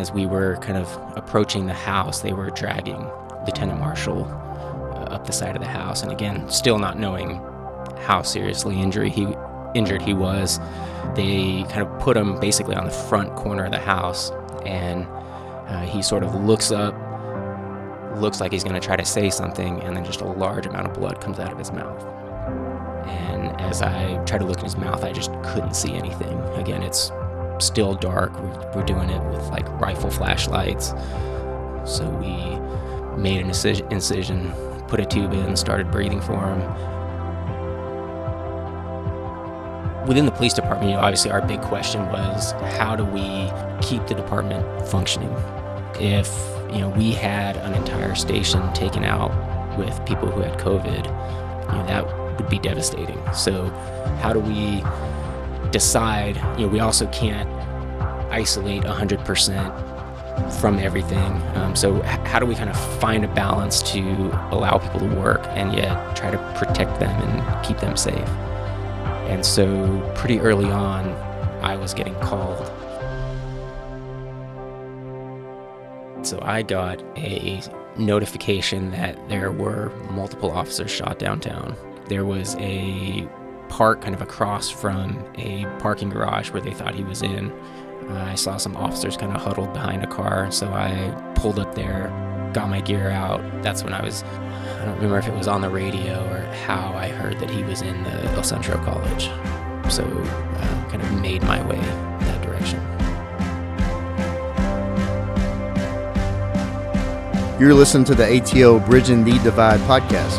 As we were kind of approaching the house, they were dragging Lieutenant Marshall uh, up the side of the house. And again, still not knowing how seriously injury he injured he was, they kind of put him basically on the front corner of the house, and uh, he sort of looks up, looks like he's going to try to say something, and then just a large amount of blood comes out of his mouth. And as I tried to look in his mouth, I just couldn't see anything. Again, it's still dark. We're doing it with like rifle flashlights. So we made an incision, put a tube in, started breathing for him. Within the police department, you know, obviously our big question was how do we keep the department functioning? If you know we had an entire station taken out with people who had COVID, you know, that would be devastating. So how do we decide? You know, we also can't isolate 100% from everything. Um, so how do we kind of find a balance to allow people to work and yet try to protect them and keep them safe? And so pretty early on, I was getting called. So I got a notification that there were multiple officers shot downtown. There was a park kind of across from a parking garage where they thought he was in. Uh, I saw some officers kind of huddled behind a car, so I pulled up there, got my gear out. That's when I was I don't remember if it was on the radio or how I heard that he was in the El Centro College. So uh, kind of made my way that direction. You're listening to the ATO Bridging the Divide podcast,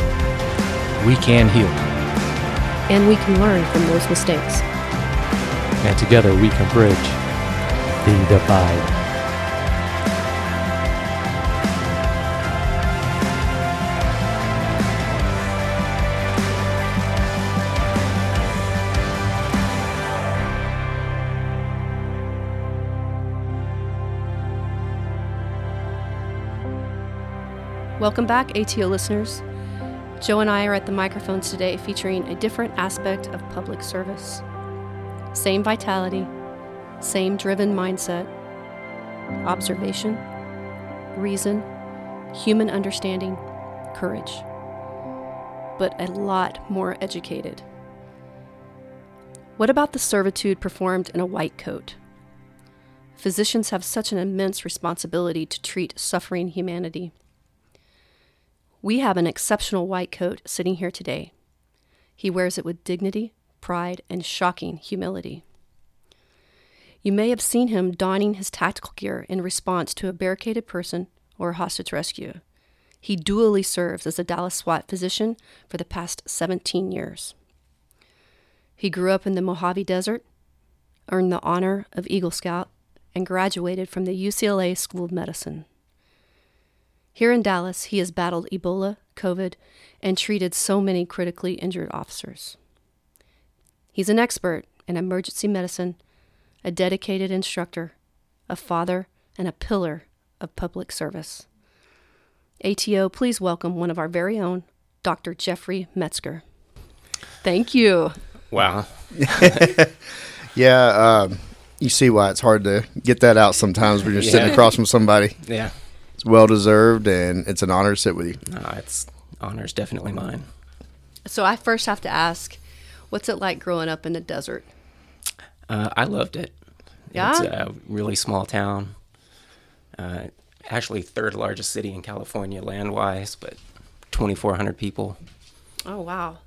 we can heal, And we can learn from those mistakes. and together we can bridge the divide. Welcome back, ATO listeners. Joe and I are at the microphones today featuring a different aspect of public service. Same vitality, same driven mindset, observation, reason, human understanding, courage, but a lot more educated. What about the servitude performed in a white coat? Physicians have such an immense responsibility to treat suffering humanity. We have an exceptional white coat sitting here today. He wears it with dignity, pride, and shocking humility. You may have seen him donning his tactical gear in response to a barricaded person or a hostage rescue. He dually serves as a Dallas SWAT physician for the past 17 years. He grew up in the Mojave Desert, earned the honor of Eagle Scout, and graduated from the UCLA School of Medicine. Here in Dallas, he has battled Ebola, COVID, and treated so many critically injured officers. He's an expert in emergency medicine, a dedicated instructor, a father, and a pillar of public service. ATO, please welcome one of our very own, Dr. Jeffrey Metzger. Thank you. Wow. Yeah, um, you see why it's hard to get that out sometimes when you're sitting across from somebody. Yeah. It's well deserved, and it's an honor to sit with you. No, it's honor is definitely mine. So, I first have to ask, what's it like growing up in the desert? Uh, I loved it. Yeah? It's a really small town. Uh, actually, third largest city in California land wise, but 2,400 people. Oh, wow.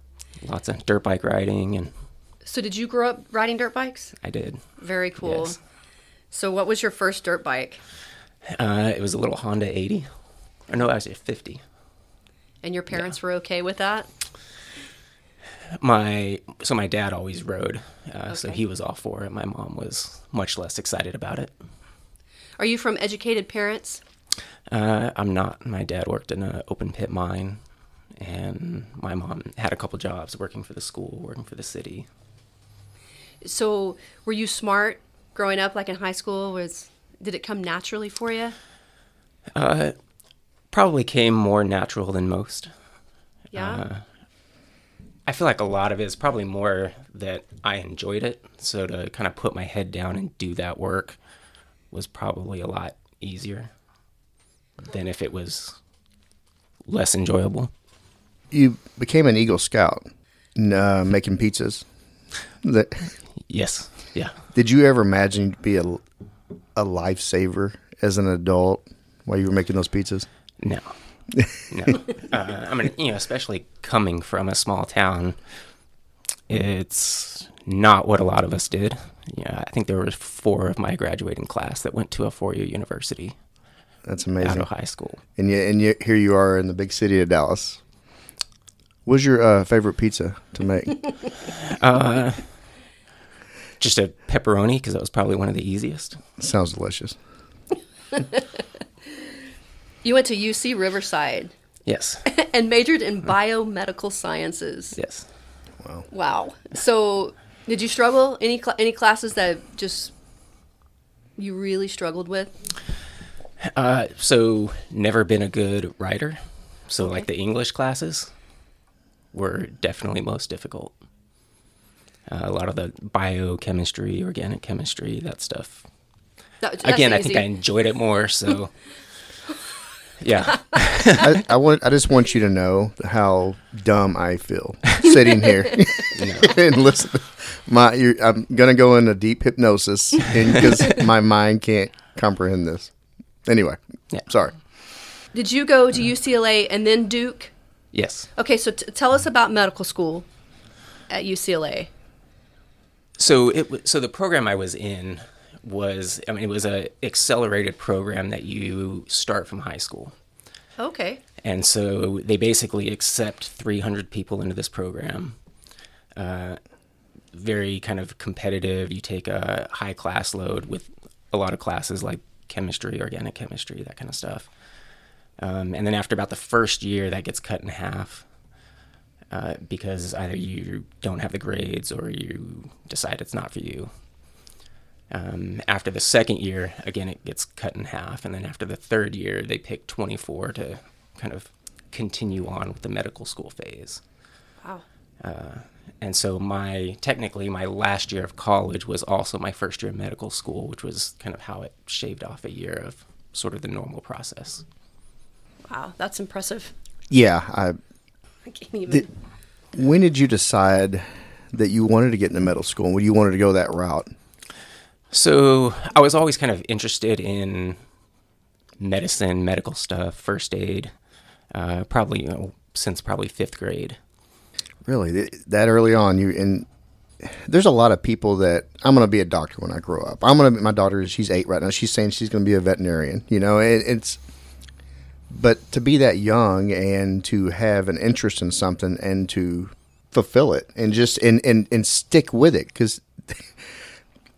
Lots of dirt bike riding, and So, did you grow up riding dirt bikes? I did. Very cool. Yes. So, what was your first dirt bike? Uh, it was a little Honda 80. Or no, actually a 50. And your parents were okay with that? My so my dad always rode, uh, so he was all for it. My mom was much less excited about it. Are you from educated parents? Uh, I'm not. My dad worked in an open pit mine, and my mom had a couple jobs working for the school, working for the city. So, were you smart growing up, like in high school? Was did it come naturally for you? Uh, probably came more natural than most. Yeah. Uh, I feel like a lot of it is probably more that I enjoyed it. So to kind of put my head down and do that work was probably a lot easier than if it was less enjoyable. You became an Eagle Scout, uh, making pizzas. Yes. Yeah. did you ever imagine you'd be a, a lifesaver as an adult while you were making those pizzas? No. No. uh, I mean, you know, especially coming from a small town, it's not what a lot of us did. Yeah, I think there were four of my graduating class that went to a four-year university That's out amazing. of high school. And you, and you, here you are in the big city of Dallas. What's your uh, favorite pizza to make? Uh, just a pepperoni because that was probably one of the easiest. Sounds delicious. You went to UC Riverside Yes. and majored in biomedical sciences. Yes. Wow. Wow. So, did you struggle any cl- any classes that just you really struggled with? Uh, so never been a good writer. So like the English classes were definitely most difficult. Uh, a lot of the biochemistry, organic chemistry, that stuff. That- that's Again, I think. I enjoyed it more. So yeah, I, I want. I just want you to know how dumb I feel sitting here no. and listen. My, you're, I'm gonna go into deep hypnosis because my mind can't comprehend this. Anyway, Yeah. sorry. Did you go to UCLA and then Duke? yes. Okay, so t- tell us about medical school at UCLA. So it so the program I was in was I mean it was a accelerated program that you start from high school. Okay. And so they basically accept 300 people into this program. Uh, very kind of competitive. You take a high class load with a lot of classes like chemistry, organic chemistry, that kind of stuff. Um, and then after about the first year, that gets cut in half uh, because either you don't have the grades or you decide it's not for you. Um, after the second year, again, it gets cut in half. And then after the third year, they pick 24 to kind of continue on with the medical school phase. Wow. And so my technically my last year of college was also my first year of medical school, which was kind of how it shaved off a year of sort of the normal process. Wow, that's impressive. Yeah. I, I can't even. Did- when did you decide that you wanted to get into medical school and when you wanted to go that route? So I was always kind of interested in medicine, medical stuff, first aid, uh, probably you know, since probably fifth grade. Really, that early on, you and there's a lot of people that I'm going to be a doctor when I grow up. I'm going to. My daughter, she's eight right now. She's saying she's going to be a veterinarian. You know, it, it's. But to be that young and to have an interest in something and to fulfill it and just and and, and stick with it because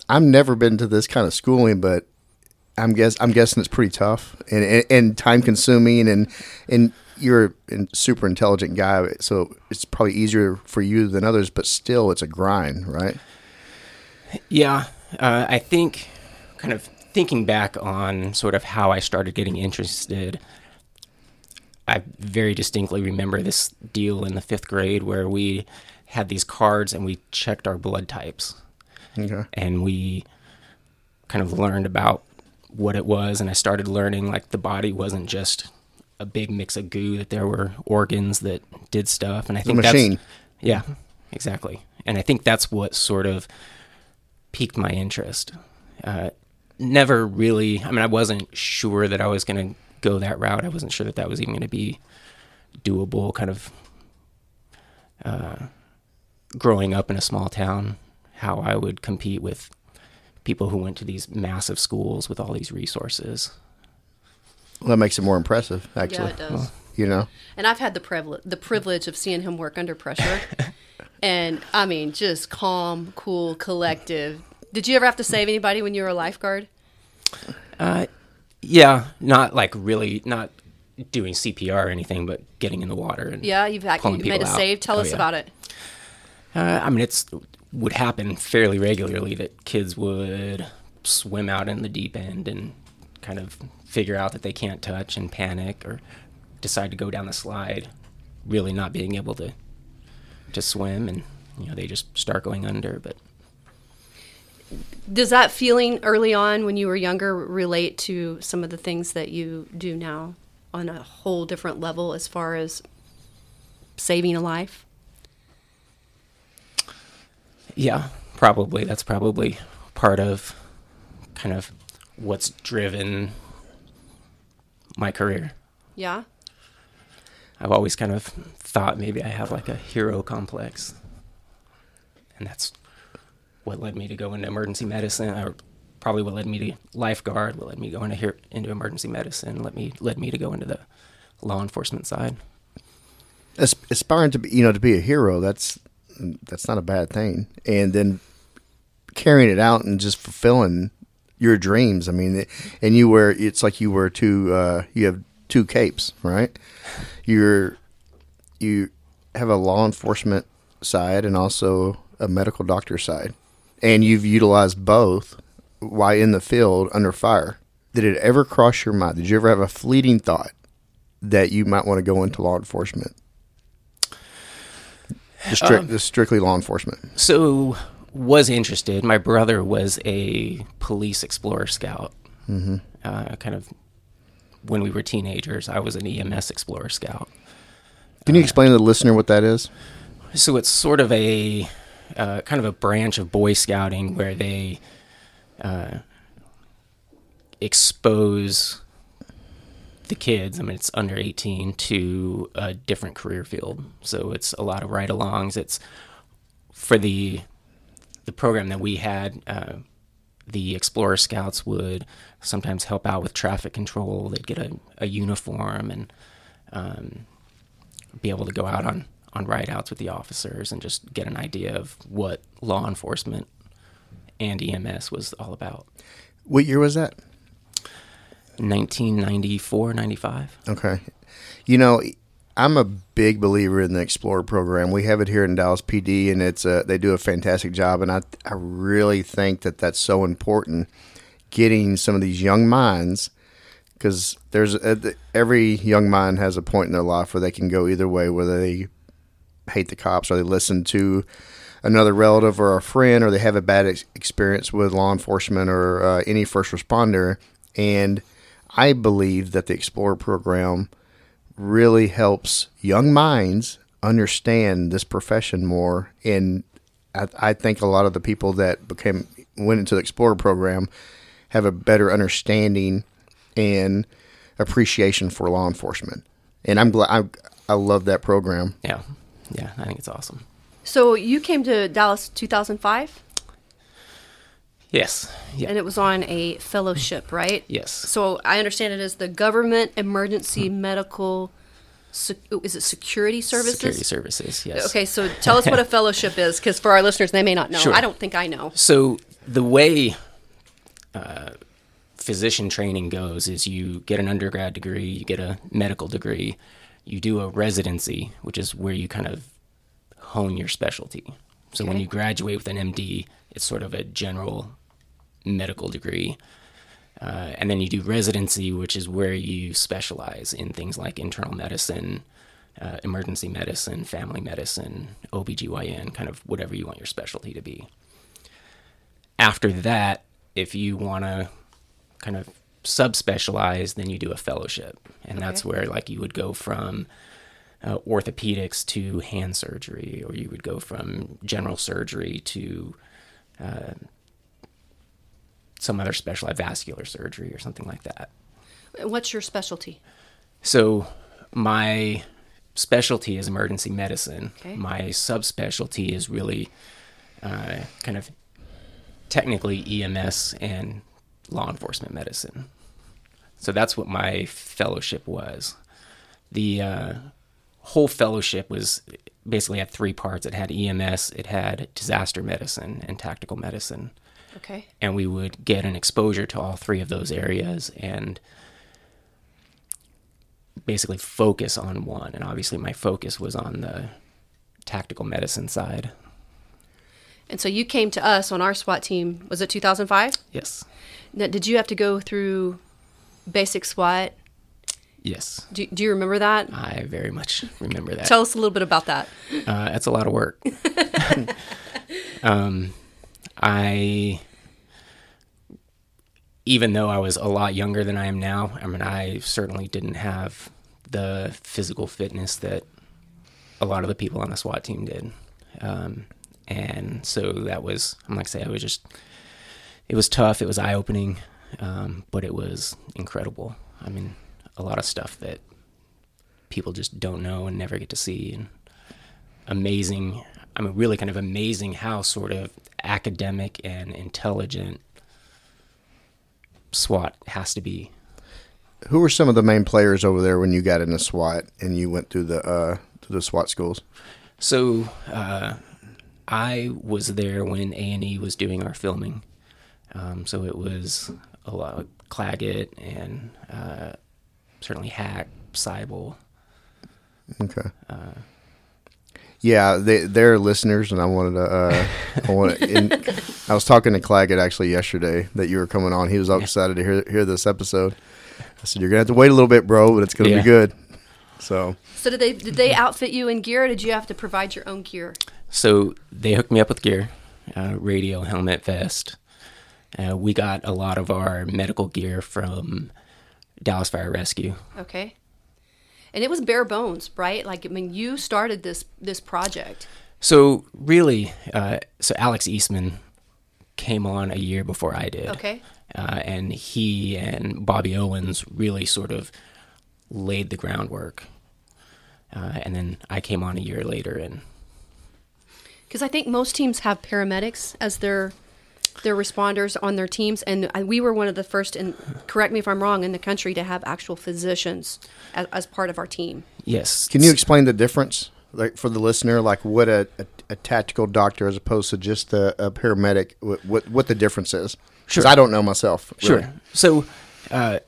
I've never been to this kind of schooling, but I'm guess I'm guessing it's pretty tough and and, and time consuming and and you're a super intelligent guy, so it's probably easier for you than others, but still it's a grind, right? Yeah, uh, I think kind of thinking back on sort of how I started getting interested, I very distinctly remember this deal in the fifth grade where we had these cards and we checked our blood types Okay. and we kind of learned about what it was and I started learning like the body wasn't just a big mix of goo that there were organs that did stuff and I think machine. that's yeah exactly and I think that's what sort of piqued my interest uh, never really I mean I wasn't sure that I was going to go that route I wasn't sure that that was even going to be doable kind of uh, growing up in a small town how I would compete with people who went to these massive schools with all these resources. Well, that makes it more impressive, actually. Yeah, it does. You know, and I've had the privilege the privilege of seeing him work under pressure, and I mean, just calm, cool, collective. Did you ever have to save anybody when you were a lifeguard? Yeah, not like really, not doing CPR or anything, but getting in the water and Yeah, you've act- you made a out. save. Tell Oh, us yeah. about it. Uh, I mean, it's would happen fairly regularly that kids would swim out in the deep end and kind of figure out that they can't touch and panic or decide to go down the slide, really not being able to to swim, and you know they just start going under. But Does that feeling early on when you were younger relate to some of the things that you do now on a whole different level as far as saving a life? yeah, probably that's probably part of kind of what's driven my career. Yeah. I've always kind of thought maybe I have like a hero complex. And that's what led me to go into emergency medicine, or probably what led me to lifeguard, what led me to go into here into emergency medicine, led me led me to go into the law enforcement side. As- aspiring to be, you know, to be a hero, that's that's not a bad thing. And then carrying it out and just fulfilling your dreams. I mean, and you wear it's like you wear two. Uh, you have two capes, right? You're you have a law enforcement side and also a medical doctor side, and you've utilized both while in the field under fire. Did it ever cross your mind? Did you ever have a fleeting thought that you might want to go into law enforcement? Just, strict, just strictly law enforcement. So was interested. My brother was a police explorer scout. Mm-hmm. Uh, kind of when we were teenagers, I was an EMS explorer scout. Can you explain to the listener what that is? So it's sort of a uh, kind of a branch of Boy Scouting where they uh, expose the kids. I mean, it's under 18 to a different career field. So it's a lot of ride-alongs. It's for the the program that we had. Uh, the Explorer Scouts would sometimes help out with traffic control. They'd get a, a uniform and um, be able to go out on, on ride outs with the officers and just get an idea of what law enforcement and EMS was all about. What year was that? 1994, 95. Okay. You know, I'm a big believer in the Explorer program. We have it here in Dallas PD, and it's a, they do a fantastic job. And I I really think that that's so important, getting some of these young minds, because there's uh, a, every young mind has a point in their life where they can go either way, whether they hate the cops or they listen to another relative or a friend or they have a bad ex- experience with law enforcement or uh, any first responder. And I believe that the Explorer program really helps young minds understand this profession more. And I, I think a lot of the people that became went into the Explorer program have a better understanding and appreciation for law enforcement. And I'm glad I, I love that program. Yeah. Yeah. I think it's awesome. So you came to Dallas 2005, Yes. Yeah. and it was on a fellowship, right? yes. So I understand it as the Government Emergency Medical. Sec- is it security services? Security services. Yes. Okay, so tell us what a fellowship is, because for our listeners, they may not know. Sure. I don't think I know. So the way uh, physician training goes is you get an undergrad degree, you get a medical degree, you do a residency, which is where you kind of hone your specialty. So when you graduate with an MD, it's sort of a general medical degree. Uh, and then you do residency, which is where you specialize in things like internal medicine, uh, emergency medicine, family medicine, OBGYN, kind of whatever you want your specialty to be after that, if you want to kind of subspecialize, then you do a fellowship, and that's where like you would go from uh, orthopedics to hand surgery, or you would go from general surgery to uh, some other specialized vascular surgery or something like that. What's your specialty? So my specialty is emergency medicine. Okay. My subspecialty is really uh, kind of technically EMS and law enforcement medicine. So that's what my fellowship was. The uh, whole fellowship was basically had three parts. It had EMS, it had disaster medicine, and tactical medicine. Okay. and we would get an exposure to all three of those areas and basically focus on one. And obviously, my focus was on the tactical medicine side. And so you came to us on our SWAT team. Was it 2005? Yes, Now, did you have to go through basic SWAT? yes, Do, do you remember that? I very much remember that. Tell us a little bit about that. Uh, that's a lot of work. um, I, even though I was a lot younger than I am now, I mean, I certainly didn't have the physical fitness that a lot of the people on the SWAT team did. Um, and so that was, I'm like I say, I was just, it was tough. It was eye opening, um, but it was incredible. I mean, a lot of stuff that people just don't know and never get to see. And amazing. I mean, really kind of amazing how sort of academic and intelligent SWAT has to be. Who were some of the main players over there when you got into SWAT and you went through the uh, to the SWAT schools? So uh, I was there when A and E was doing our filming. Um, so it was a lot of Claggett and uh, certainly Hack, Seibel. Okay. yeah, they they're listeners, and I wanted to. Uh, I want. And I was talking to Claggett actually yesterday that you were coming on. He was all excited to hear hear this episode. I said you're gonna have to wait a little bit, bro, but it's gonna Yeah. be good. So So did they did they outfit you in gear? or Did you have to provide your own gear? So they hooked me up with gear, uh, radio, helmet, vest. Uh, we got a lot of our medical gear from Dallas Fire Rescue. Okay. And it was bare bones, right? Like I mean, you started this this project. So really, uh, so Alex Eastman came on a year before I did. Okay. Uh, and he and Bobby Owens really sort of laid the groundwork. Uh, and then I came on a year later, and Because I think most teams have paramedics as their their responders on their teams, and we were one of the first, and correct me if I'm wrong, in the country to have actual physicians as, as part of our team. yes. can you explain the difference, like for the listener, like what a, a, a tactical doctor as opposed to just a, a paramedic, what, what what the difference is? Because Sure. I don't know myself. really. Sure. So, uh,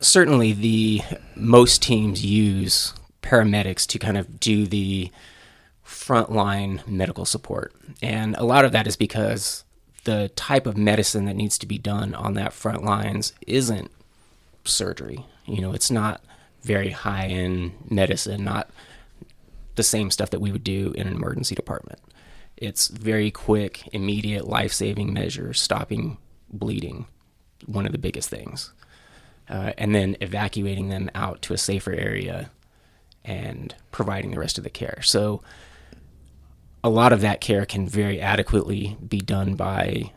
certainly, the most teams use paramedics to kind of do the frontline medical support, and a lot of that is because the type of medicine that needs to be done on that front lines isn't surgery. You know, it's not very high end medicine, not the same stuff that we would do in an emergency department. It's very quick, immediate life saving measures, stopping bleeding, one of the biggest things. Uh, and then evacuating them out to a safer area and providing the rest of the care. So, a lot of that care can very adequately be done by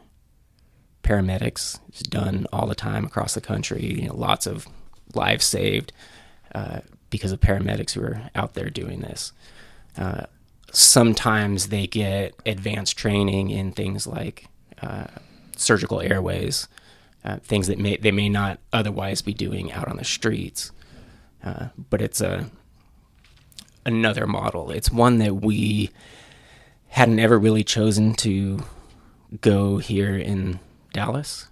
paramedics. It's done all the time across the country. You know, lots of lives saved uh, because of paramedics who are out there doing this. Uh, sometimes they get advanced training in things like uh, surgical airways, uh, things that may they may not otherwise be doing out on the streets. Uh, but it's a another model. It's one that we hadn't ever really chosen to go here in Dallas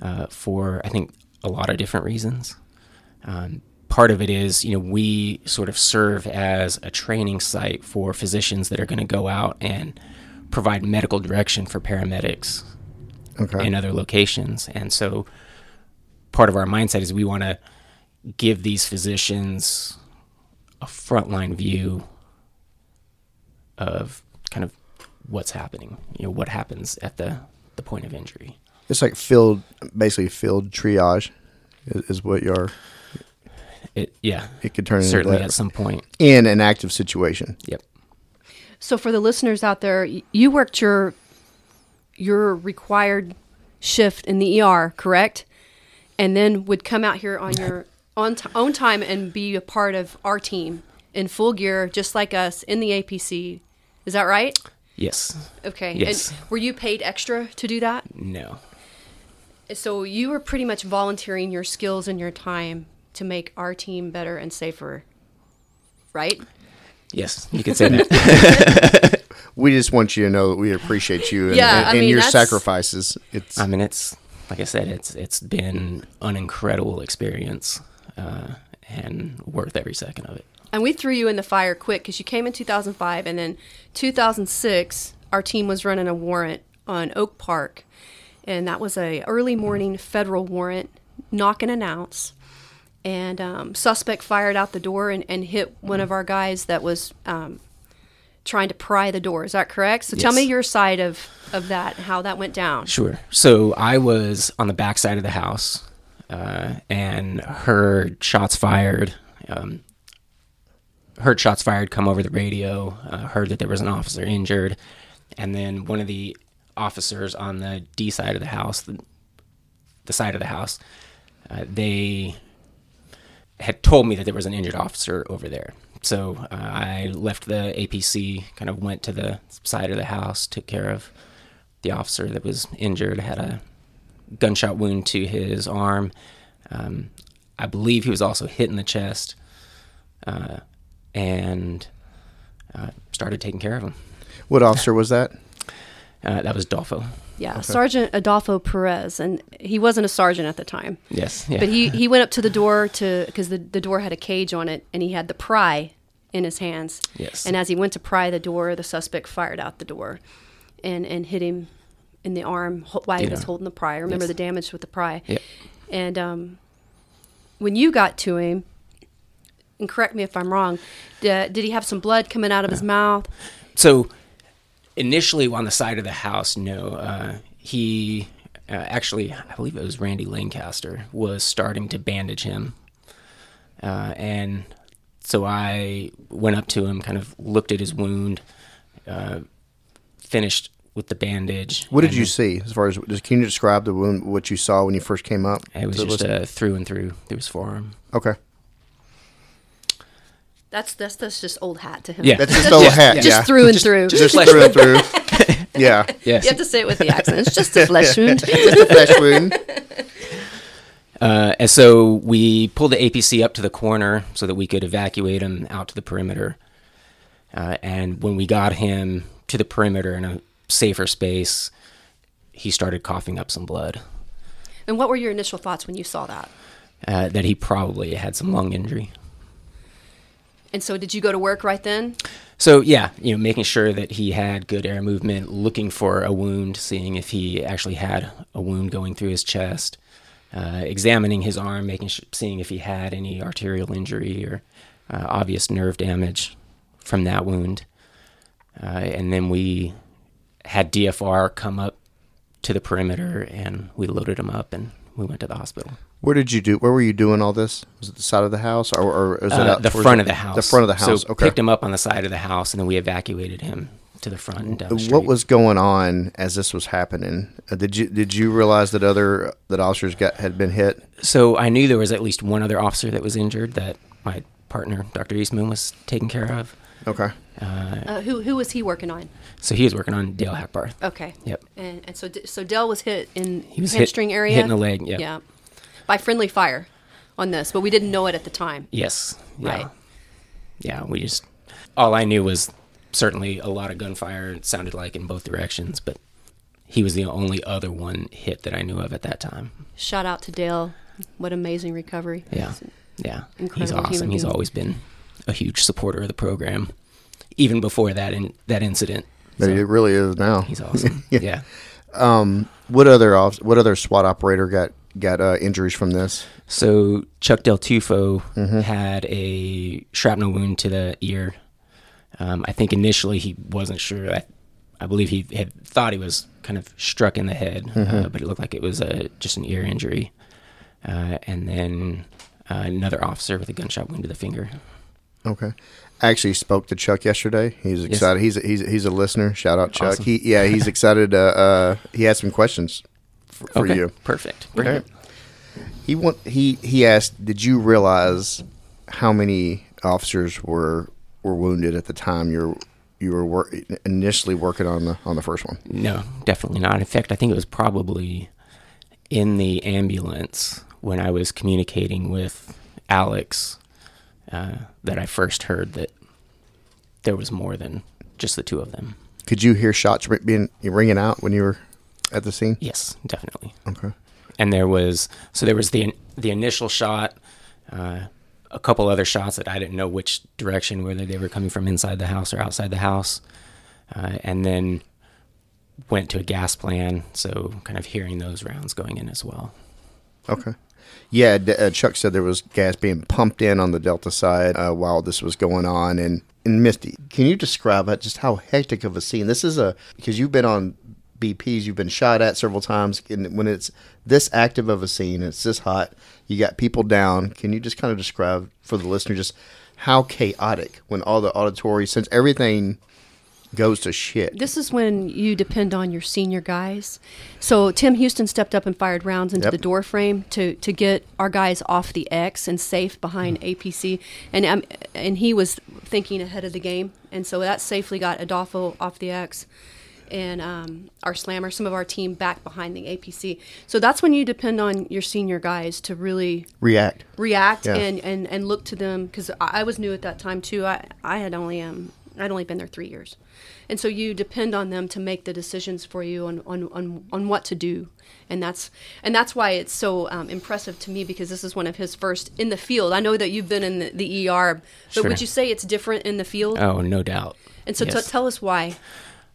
uh, for I think a lot of different reasons. Um, part of it is you know we sort of serve as a training site for physicians that are going to go out and provide medical direction for paramedics Okay. in other locations. And so part of our mindset is we want to give these physicians a frontline view of kind of what's happening, you know, what happens at the, the point of injury. It's like field, basically field triage, is, is what you're. It, yeah, It could turn into certainly that. at some point. in an active situation. Yep. So for the listeners out there, you worked your your required shift in the ER, correct? And then would come out here on your on t- own time and be a part of our team in full gear, just like us in the APC. Is that right? Yes. Okay. Yes. And were you paid extra to do that? No. So you were pretty much volunteering your skills and your time to make our team better and safer, right? Yes, you can say that. we just want you to know that we appreciate you and, Yeah, and, I and mean, your that's- sacrifices. It's I mean, it's like I said, it's it's been an incredible experience uh, and worth every second of it. And we threw you in the fire quick because you came in 2005, and then 2006, our team was running a warrant on Oak Park, and that was a early morning federal warrant, knock and announce. And um, suspect fired out the door and, and hit one of our guys that was um, trying to pry the door. Is that correct? So tell me your side of, of that, how that went down. Sure. So I was on the back side of the house uh, and heard shots fired. Um, heard shots fired come over the radio. Uh, heard that there was an officer injured, and then one of the officers on the D side of the house, the, the side of the house, uh, they had told me that there was an injured officer over there. So uh, I left the APC, kind of went to the side of the house, took care of the officer that was injured, had a gunshot wound to his arm. Um, I believe he was also hit in the chest, uh, and uh, started taking care of him. what officer was that? Uh, that was Dolfo. Yeah, Sergeant Adolfo Perez, and he wasn't a sergeant at the time. Yes. Yeah. But he, he went up to the door to because the, the door had a cage on it, and he had the pry in his hands. Yes. And as he went to pry the door, the suspect fired out the door, and and hit him in the arm while he was holding the pry. Remember Yes. the damage with the pry. Yep. And um, when you got to him, and correct me if I'm wrong, did, did he have some blood coming out of his mouth? So initially on the side of the house, no. Uh, he uh, actually, I believe it was Randy Lancaster, was starting to bandage him. Uh, and so I went up to him, kind of looked at his wound, uh, finished with the bandage. What did you see as far as just can you describe the wound what you saw when you first came up? It was just listen? uh, through and through through his forearm. okay. That's that's that's just old hat to him. Yeah. That's just old hat. Just yeah. through and through. just through and through. yeah. Yes. You have to say it with the accent. It's just a flesh wound. Just a flesh wound. Uh, and so we pulled the APC up to the corner so that we could evacuate him out to the perimeter. Uh, and when we got him to the perimeter in a safer space, he started coughing up some blood. And what were your initial thoughts when you saw that? Uh, that he probably had some lung injury. And so, did you go to work right then? So yeah, you know, making sure that he had good air movement, looking for a wound, seeing if he actually had a wound going through his chest, uh, examining his arm, making sure, seeing if he had any arterial injury or uh, obvious nerve damage from that wound, uh, and then we had DFR come up to the perimeter and we loaded him up and we went to the hospital. Where did you do? Where were you doing all this? Was it the side of the house, or, or is it Uh, out the towards front of the house. The front of the house. So okay. picked him up on the side of the house, and then we evacuated him to the front and down the street. What was going on as this was happening? Uh, did you did you realize that other that officers got had been hit? So I knew there was at least one other officer that was injured that my partner, Dr. Eastman, was taking care of. Okay. Uh, who who was he working on? So he was working on Dale Hackbarth. Okay. Yep. And, and so D- so Dell was hit in He was hit- hamstring area. hit in the leg, yep. Yeah. By friendly fire, on this, but we didn't know it at the time. Yes. Yeah. Right. Yeah. We just all I knew was certainly a lot of gunfire. It sounded like in both directions, but he was the only other one hit that I knew of at that time. Shout out to Dale. What amazing recovery. Yeah. Yeah. He's awesome. He's always been a huge supporter of the program, even before that in that incident. So it really is now. he's awesome. yeah. Um, what other off, what other SWAT operator got got uh, injuries from this? So Chuck Del Tufo Mm-hmm. had a shrapnel wound to the ear. Um, I think initially he wasn't sure. I, I believe he had thought he was kind of struck in the head, Mm-hmm. uh, but it looked like it was a, just an ear injury. Uh, and then uh, another officer with a gunshot wound to the finger. Okay. I actually spoke to Chuck yesterday. He's excited. He's a, he's a, he's a listener. Shout out Chuck. Awesome. He yeah he's excited. Uh, uh, he had some questions for, for okay, you. perfect. Bring Okay. He want he he asked, did you realize how many officers were were wounded at the time you were you were wor- initially working on the on the first one? No, definitely not. In fact, I think it was probably in the ambulance when I was communicating with Alex uh, that I first heard that there was more than just the two of them. Could you hear shots being ringing out when you were at the scene? Yes, definitely. Okay. and there was so there was the the initial shot, uh, a couple other shots that I didn't know which direction, whether they were coming from inside the house or outside the house, uh, and then went to a gas plan. So kind of hearing those rounds going in as well. Okay. Yeah, D- uh, Chuck said there was gas being pumped in on the Delta side uh, while this was going on. And, and Misty, can you describe uh, just how hectic of a scene this is? A because you've been on BPs, you've been shot at several times, and when it's this active of a scene, it's this hot, you got people down. Can you just kind of describe for the listener just how chaotic when all the auditory, since everything goes to shit. This is when you depend on your senior guys. So Tim Houston stepped up and fired rounds into Yep. the door frame to, to get our guys off the X and safe behind APC, and um, and he was thinking ahead of the game, and so that safely got Adolfo off the X. And um, our slammer, some of our team back behind the APC. So that's when you depend on your senior guys to really React. react Yeah. and, and, and look to them because I, I was new at that time too. I, I had only um I'd only been there three years, and so you depend on them to make the decisions for you on, on, on, on what to do, and that's and that's why it's so um, impressive to me because this is one of his first in the field. I know that you've been in the, the ER, but Sure. would you say it's different in the field? Oh, no doubt. and so t- tell us why.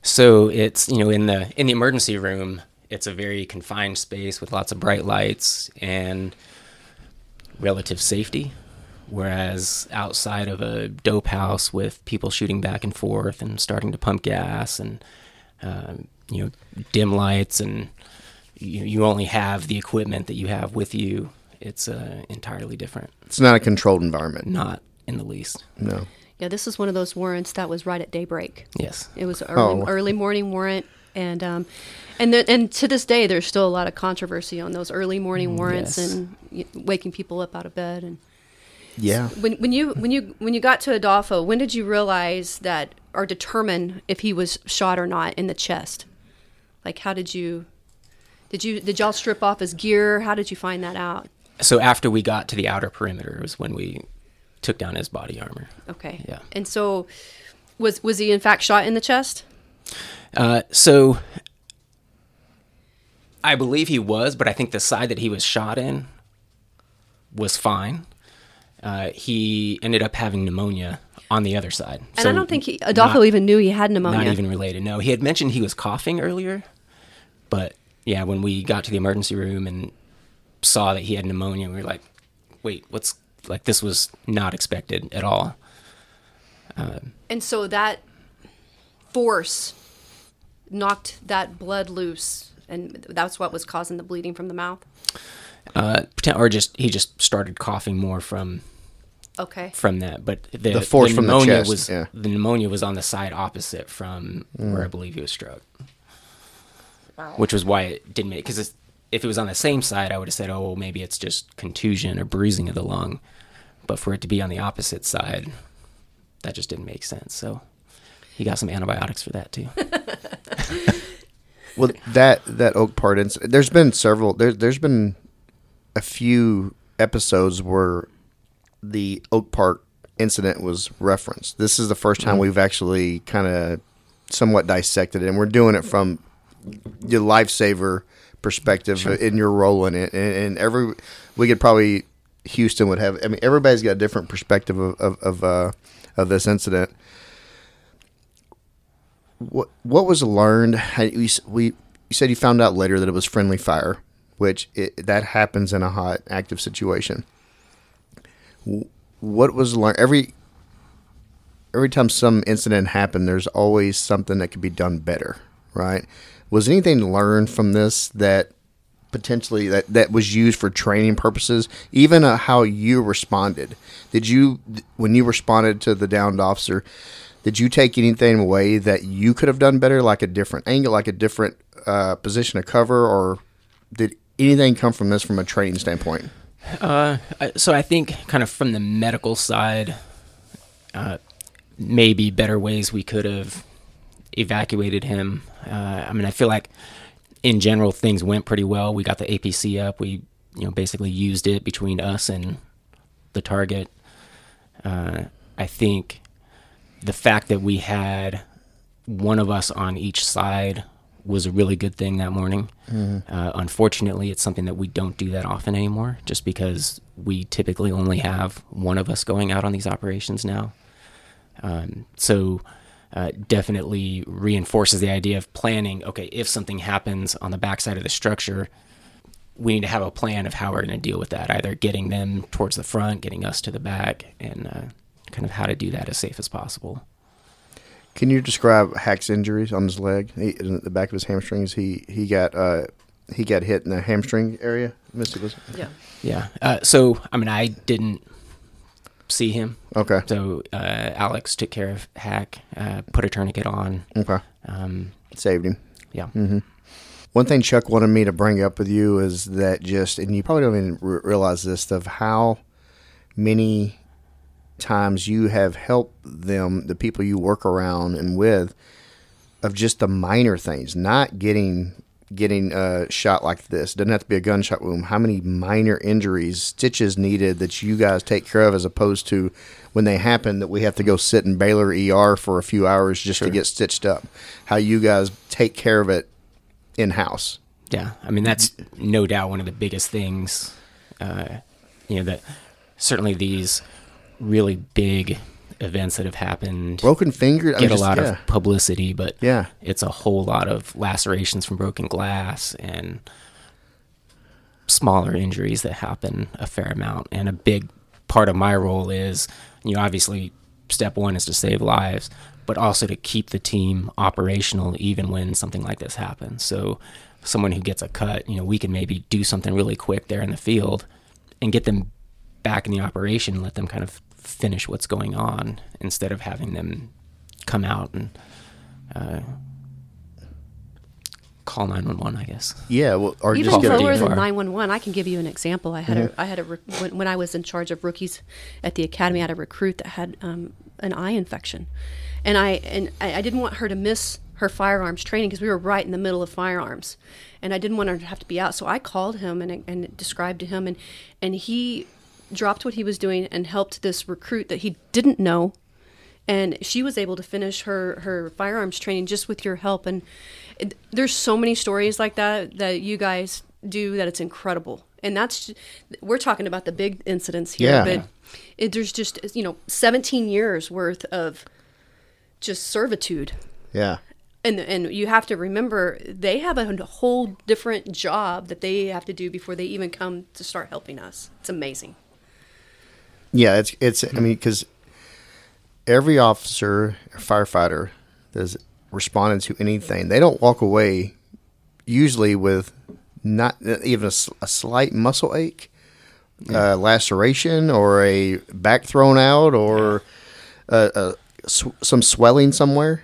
So it's you know in the in the emergency room, it's a very confined space with lots of bright lights and relative safety. Whereas outside of a dope house with people shooting back and forth and starting to pump gas and um, you know dim lights and you, you only have the equipment that you have with you, it's uh, entirely different. It's not a controlled environment. Not in the least. No. Yeah, this is one of those warrants that was right at daybreak. Yes. It was early, Oh. early morning warrant, and um, and and to this day, there's still a lot of controversy on those early morning warrants yes. and waking people up out of bed. And Yeah. when when you when you when you got to Adolfo, when did you realize that or determine if he was shot or not in the chest? Like, how did you did you did y'all strip off his gear? How did you find that out? So after we got to the outer perimeter was when we took down his body armor. Okay. Yeah. And so, was was he in fact shot in the chest? Uh, so I believe he was, but I think the side that he was shot in was fine. Uh, he ended up having pneumonia on the other side. And So I don't think he, Adolfo not- even knew he had pneumonia. Not even related. No, he had mentioned he was coughing earlier, but yeah, when we got to the emergency room and saw that he had pneumonia, we were like, "Wait, what's like? This was not expected at all." And so that force knocked that blood loose, and that's what was causing the bleeding from the mouth. Uh, or just he just started coughing more from Okay. from that. But the, The force from the pneumonia chest, was yeah. the pneumonia was on the side opposite from where I believe he was struck, which was why it didn't make because if it was on the same side, I would have said, oh, well, maybe it's just contusion or bruising of the lung. But for it to be on the opposite side, that just didn't make sense. So he got some antibiotics for that too. Well, that that Oak Park incident. There's been several. There, there's been a few episodes where the Oak Park incident was referenced. This is the first time mm-hmm. we've actually kind of somewhat dissected it, and we're doing it from your lifesaver perspective in your role in it. And, and every we could probably Houston would have. I mean, everybody's got a different perspective of of of, uh, of this incident what what was learned? We we you said you found out later that it was friendly fire, which it, that happens in a hot active situation. What was learned? Every every time some incident happened, there's always something that could be done better, right? Was anything learned from this that potentially that, that was used for training purposes? Even uh, how you responded. Did you when you responded to the downed officer? Did you take anything away that you could have done better, like a different angle, like a different uh, position to cover, or did anything come from this from a training standpoint? Uh, so I think kind of from the medical side, uh, maybe better ways we could have evacuated him. Uh, I mean, I feel like in general things went pretty well. We got the APC up. We you know basically used it between us and the target. Uh, I think the fact that we had one of us on each side was a really good thing that morning. Uh, unfortunately, it's something that we don't do that often anymore, just because we typically only have one of us going out on these operations now. Um, so, uh, definitely reinforces the idea of planning. Okay, if something happens on the backside of the structure, we need to have a plan of how we're going to deal with that. Either getting them towards the front, getting us to the back, and uh, kind of how to do that as safe as possible. Can you describe Hack's injuries on his leg, he, in the back of his hamstrings? He he got uh, he got hit in the hamstring area. Misty was Yeah. Yeah. Uh, so, I mean, I didn't see him. okay. So, uh, Alex took care of Hack, uh, put a tourniquet on. Okay, Um, saved him. yeah. One thing Chuck wanted me to bring up with you is that just, and you probably don't even re- realize this, of how many times you have helped them, the people you work around and with, of just the minor things, not getting getting a shot like this. Doesn't have to be a gunshot wound. How many minor injuries, stitches needed that you guys take care of, as opposed to when they happen that we have to go sit in Baylor ER for a few hours just to get stitched up. How you guys take care of it in house. Yeah, I mean that's no doubt one of the biggest things. Uh, you know that certainly these really big events that have happened Broken finger. I get mean, a just- lot yeah. of publicity, but Yeah. it's a whole lot of lacerations from broken glass and smaller injuries that happen a fair amount. And a big part of my role is, you know, obviously step one is to save lives, but also to keep the team operational even when something like this happens. So someone who gets a cut, you know, we can maybe do something really quick there in the field and get them back in the operation and let them kind of finish what's going on instead of having them come out and uh, call 911 i guess Yeah, well, or Even just get a lower DVR. than 911, I can give you an example. I had Mm-hmm. a I had a rec- when, when I was in charge of rookies at the academy, I had a recruit that had um, an eye infection, and I and I, I didn't want her to miss her firearms training because we were right in the middle of firearms, and I didn't want her to have to be out. So I called him and and described to him, and and he dropped what he was doing and helped this recruit that he didn't know. And she was able to finish her her firearms training just with your help. And it, there's so many stories like that that you guys do that it's incredible. And that's we're talking about the big incidents here Yeah. but it, there's just you know 17 years worth of just servitude. Yeah. and and you have to remember they have a whole different job that they have to do before they even come to start helping us. It's amazing Yeah, it's it's. I mean, because every officer, firefighter, that's responded to anything, they don't walk away usually with not even a slight muscle ache, uh, laceration, or a back thrown out, or uh, uh, sw- some swelling somewhere.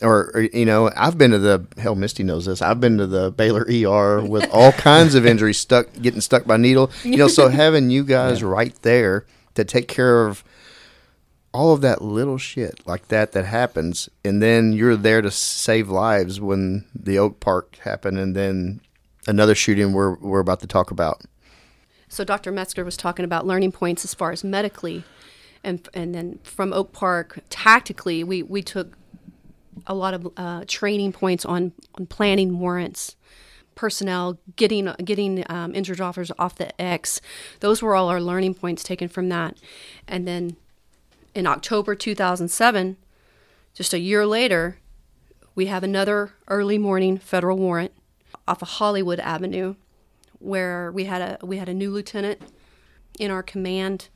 Or, or, you know, I've been to the hell. Misty knows this. I've been to the Baylor ER with all kinds of injuries, stuck, getting stuck by needle. You know, so having you guys right there to take care of all of that little shit like that that happens, and then you're there to save lives when the Oak Park happened, and then another shooting we're we're about to talk about. So Dr. Metzger was talking about learning points as far as medically, and and then from Oak Park tactically, we we took a lot of uh, training points on on planning warrants, personnel, getting getting um, injured officers off the X. Those were all our learning points taken from that, and then in October 2007, just a year later, we have another early morning federal warrant off of Hollywood Avenue where we had a we had a new lieutenant in our command.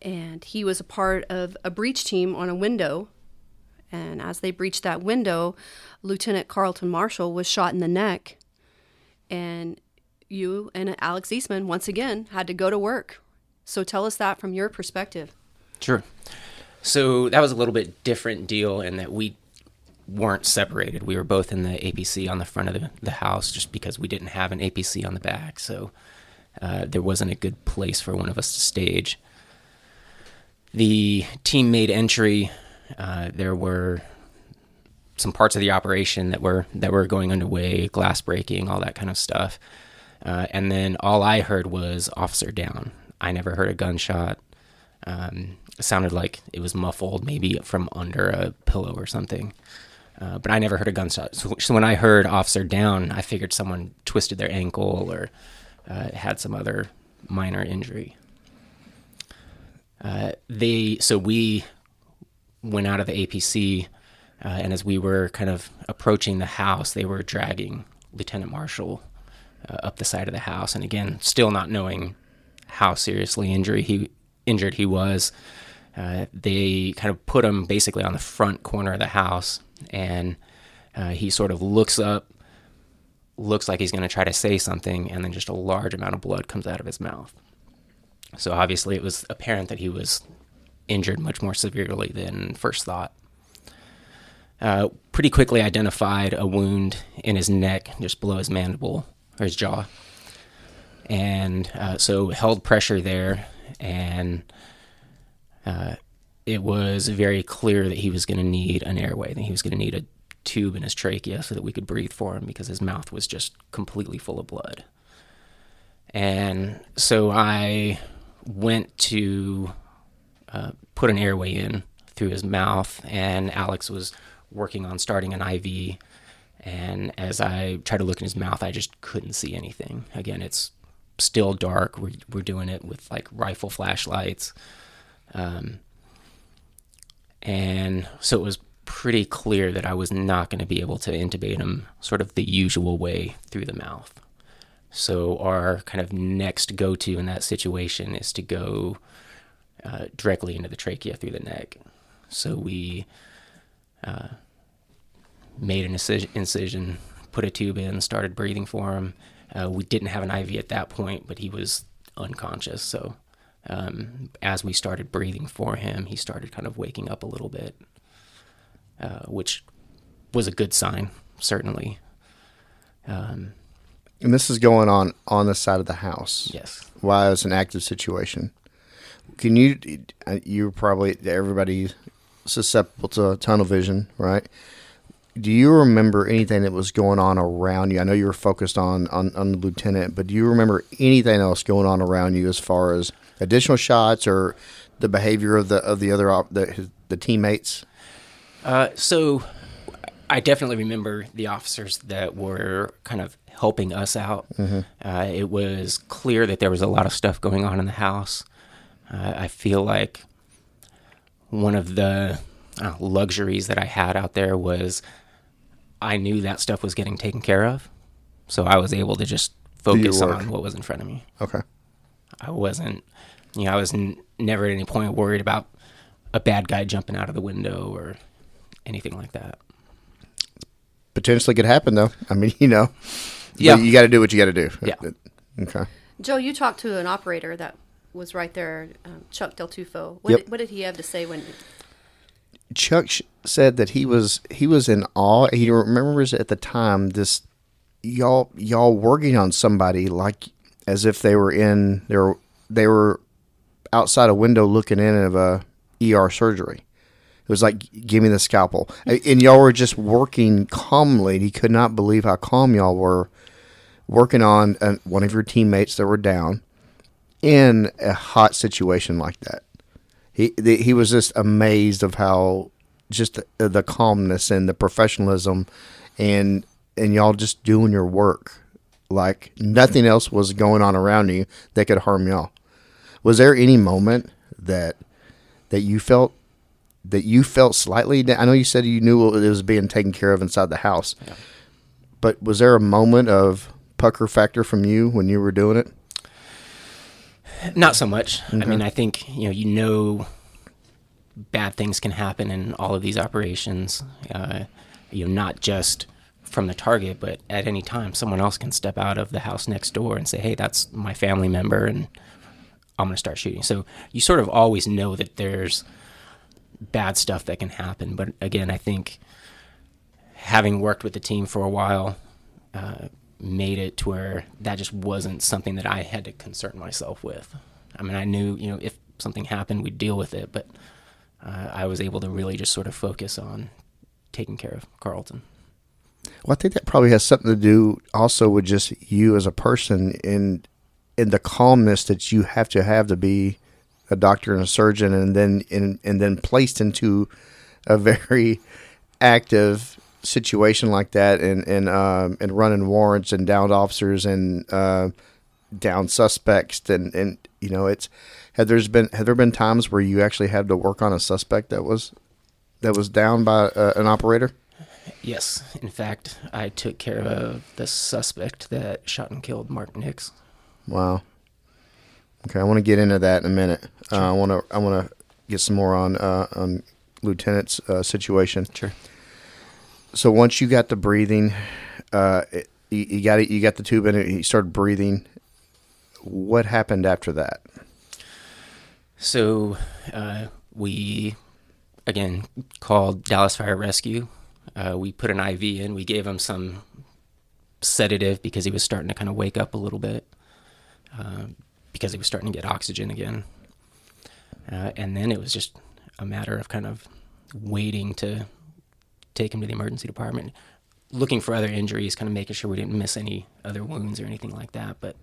And he was a part of a breach team on a window. And as they breached that window lieutenant carlton marshall was shot in the neck and you and alex eastman once again had to go to work so tell us that from your perspective Sure. So that was a little bit different deal in that we weren't separated. We were both in the APC on the front of the, the house just because we didn't have an APC on the back. So uh, there wasn't a good place for one of us to stage. The team made entry. Uh, there were some parts of the operation that were that were going underway, glass breaking, all that kind of stuff. Uh, and then all I heard was officer down. I never heard a gunshot. Um, it sounded like it was muffled, maybe from under a pillow or something. Uh, but I never heard a gunshot. So, so when I heard officer down, I figured someone twisted their ankle or uh, had some other minor injury. Uh, they so we went out of the APC, uh, and as we were kind of approaching the house, they were dragging Lieutenant Marshall uh, up the side of the house, and again, still not knowing how seriously injury he injured he was. Uh, they kind of put him basically on the front corner of the house, and uh, he sort of looks up, looks like he's going to try to say something, and then just a large amount of blood comes out of his mouth. So obviously, it was apparent that he was injured much more severely than first thought. Uh, pretty quickly identified a wound in his neck, just below his mandible or his jaw, and uh, so held pressure there, and uh, it was very clear that he was going to need an airway, that he was going to need a tube in his trachea so that we could breathe for him because his mouth was just completely full of blood. And so I went to uh, put an airway in through his mouth, and Alex was working on starting an IV. And as I tried to look in his mouth, I just couldn't see anything. Again, it's still dark. We're, we're doing it with like rifle flashlights. Um, and so it was pretty clear that I was not going to be able to intubate him sort of the usual way through the mouth. So our kind of next go-to in that situation is to go uh, directly into the trachea through the neck. So we uh, made an incision, put a tube in, started breathing for him. Uh, we didn't have an IV at that point, but he was unconscious. So um, as we started breathing for him, he started kind of waking up a little bit, uh, which was a good sign, certainly. Um, And this is going on on the side of the house. yes. While it's an active situation. Can you? uh, You're probably everybody susceptible to tunnel vision, right? Do you remember anything that was going on around you? I know you were focused on, on on the lieutenant, but do you remember anything else going on around you as far as additional shots or the behavior of the of the other op- the his, the teammates? Uh, so I definitely remember the officers that were kind of helping us out. Uh, it was clear that there was a lot of stuff going on in the house. Uh, I feel like one of the uh, luxuries that I had out there was I knew that stuff was getting taken care of. So I was able to just focus on what was in front of me. Okay. I wasn't, you know, I was n- never at any point worried about a bad guy jumping out of the window or anything like that. Potentially could happen though. I mean, you know, Yeah. You got to do what you got to do. Yeah. Okay. Joe, you talked to an operator that was right there, um, Chuck Del Tufo. What, Yep. did, what did he have to say when? Chuck sh- said that he was he was in awe. He remembers at the time this y'all y'all working on somebody like as if they were in they were they were outside a window looking in of a ER surgery. It was like give me the scalpel, and y'all were just working calmly. He could not believe how calm y'all were working on uh, one of your teammates that were down in a hot situation like that. He the, he was just amazed of how just the, the calmness and the professionalism and and y'all just doing your work. Like nothing else was going on around you that could harm y'all. Was there any moment that that you felt that you felt slightly i know you said you knew it was being taken care of inside the house but was there a moment of pucker factor from you when you were doing it Not so much. I mean, I think you know, you know, bad things can happen in all of these operations. Uh, you know, not just from the target, but at any time, someone else can step out of the house next door and say, "Hey, that's my family member," and I'm going to start shooting. So you sort of always know that there's bad stuff that can happen. But again, I think having worked with the team for a while uh, made it to where that just wasn't something that I had to concern myself with. I mean, I knew, you know, if something happened, we'd deal with it, but uh, I was able to really just sort of focus on taking care of Carlton. Well, I think that probably has something to do also with just you as a person and in the calmness that you have to have to be a doctor and a surgeon, and then and, and then placed into a very active situation like that and and um, and running warrants and downed officers and uh, down suspects and and you know it's had there's been had there been times where you actually had to work on a suspect that was that was down by uh, an operator? Yes, in fact, I took care of the suspect that shot and killed Mark Nix. Wow. Okay, I want to get into that in a minute. Uh, I want to I want to get some more on uh, on lieutenant's uh, situation. Sure. So once you got the breathing, uh, you, you got it. You got the tube in it. He started breathing. What happened after that? So uh, we again called Dallas Fire Rescue. Uh, we put an IV in. We gave him some sedative because he was starting to kind of wake up a little bit uh, because he was starting to get oxygen again. Uh, and then it was just a matter of kind of waiting to take him to the emergency department, looking for other injuries, kind of making sure we didn't miss any other wounds or anything like that. But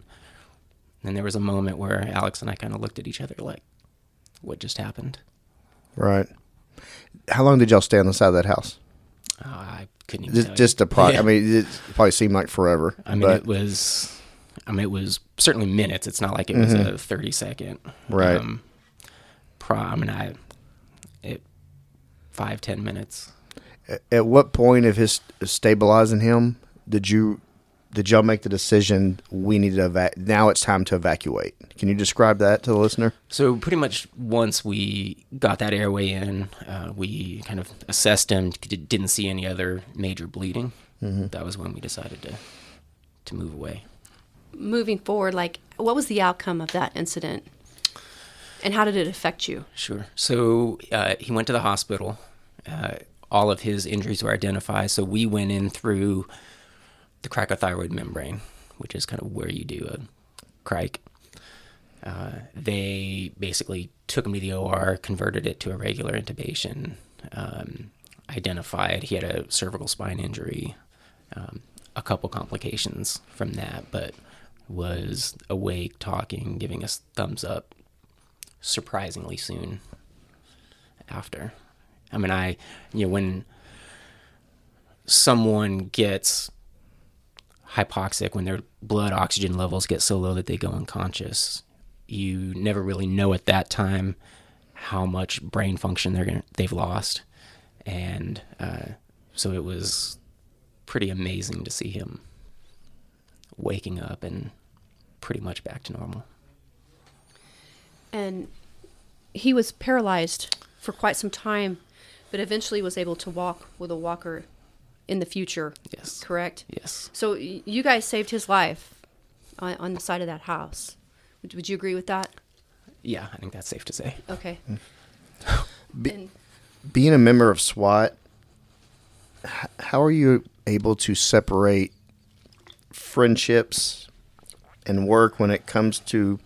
then there was a moment where Alex and I kind of looked at each other like, what just happened? Right. How long did y'all stay on the side of that house? Uh, I couldn't even Just, just a pro. Yeah. I mean, it probably seemed like forever. I mean, but it was. I mean, it was certainly minutes. It's not like it was a thirty second. Mm-hmm. Right. Um, pro. I mean, I. It. Five ten minutes. At what point of his stabilizing him did you did y'all make the decision we need to eva- now it's time to evacuate? Can you describe that to the listener? So pretty much once we got that airway in, uh, we kind of assessed him. d- Didn't see any other major bleeding. That was when we decided to to move away. Moving forward, like, what was the outcome of that incident? And how did it affect you? Sure. So uh, he went to the hospital. Uh, all of his injuries were identified. So we went in through the cricothyroid membrane, which is kind of where you do a cric. Uh, they basically took him to the OR, converted it to a regular intubation, um, identified he had a cervical spine injury, um, a couple complications from that, but was awake, talking, giving us thumbs up surprisingly soon after. I mean, I, you know, when someone gets hypoxic, when their blood oxygen levels get so low that they go unconscious, you never really know at that time how much brain function they're gonna they've lost, and uh, so it was pretty amazing to see him waking up and pretty much back to normal. And he was paralyzed for quite some time, but eventually was able to walk with a walker in the future. Yes. Correct? Yes. So you guys saved his life on, on the side of that house. Would, would you agree with that? Yeah, I think that's safe to say. Okay. Mm. Be- And- Being a member of SWAT, how are you able to separate friendships and work when it comes to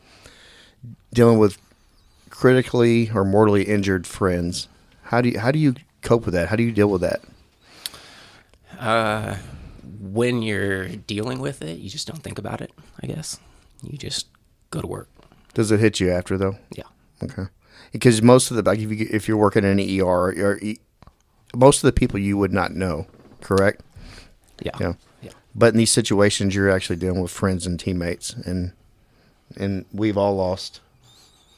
dealing with critically or mortally injured friends? How do you how do you cope with that? How do you deal with that? Uh, when you're dealing with it, you just don't think about it. I guess you just go to work. Does it hit you after though? Yeah. Okay. Because most of the like if you if you're working in an ER, or E- most of the people you would not know, correct? Yeah. Yeah. Yeah. But in these situations, you're actually dealing with friends and teammates, and and we've all lost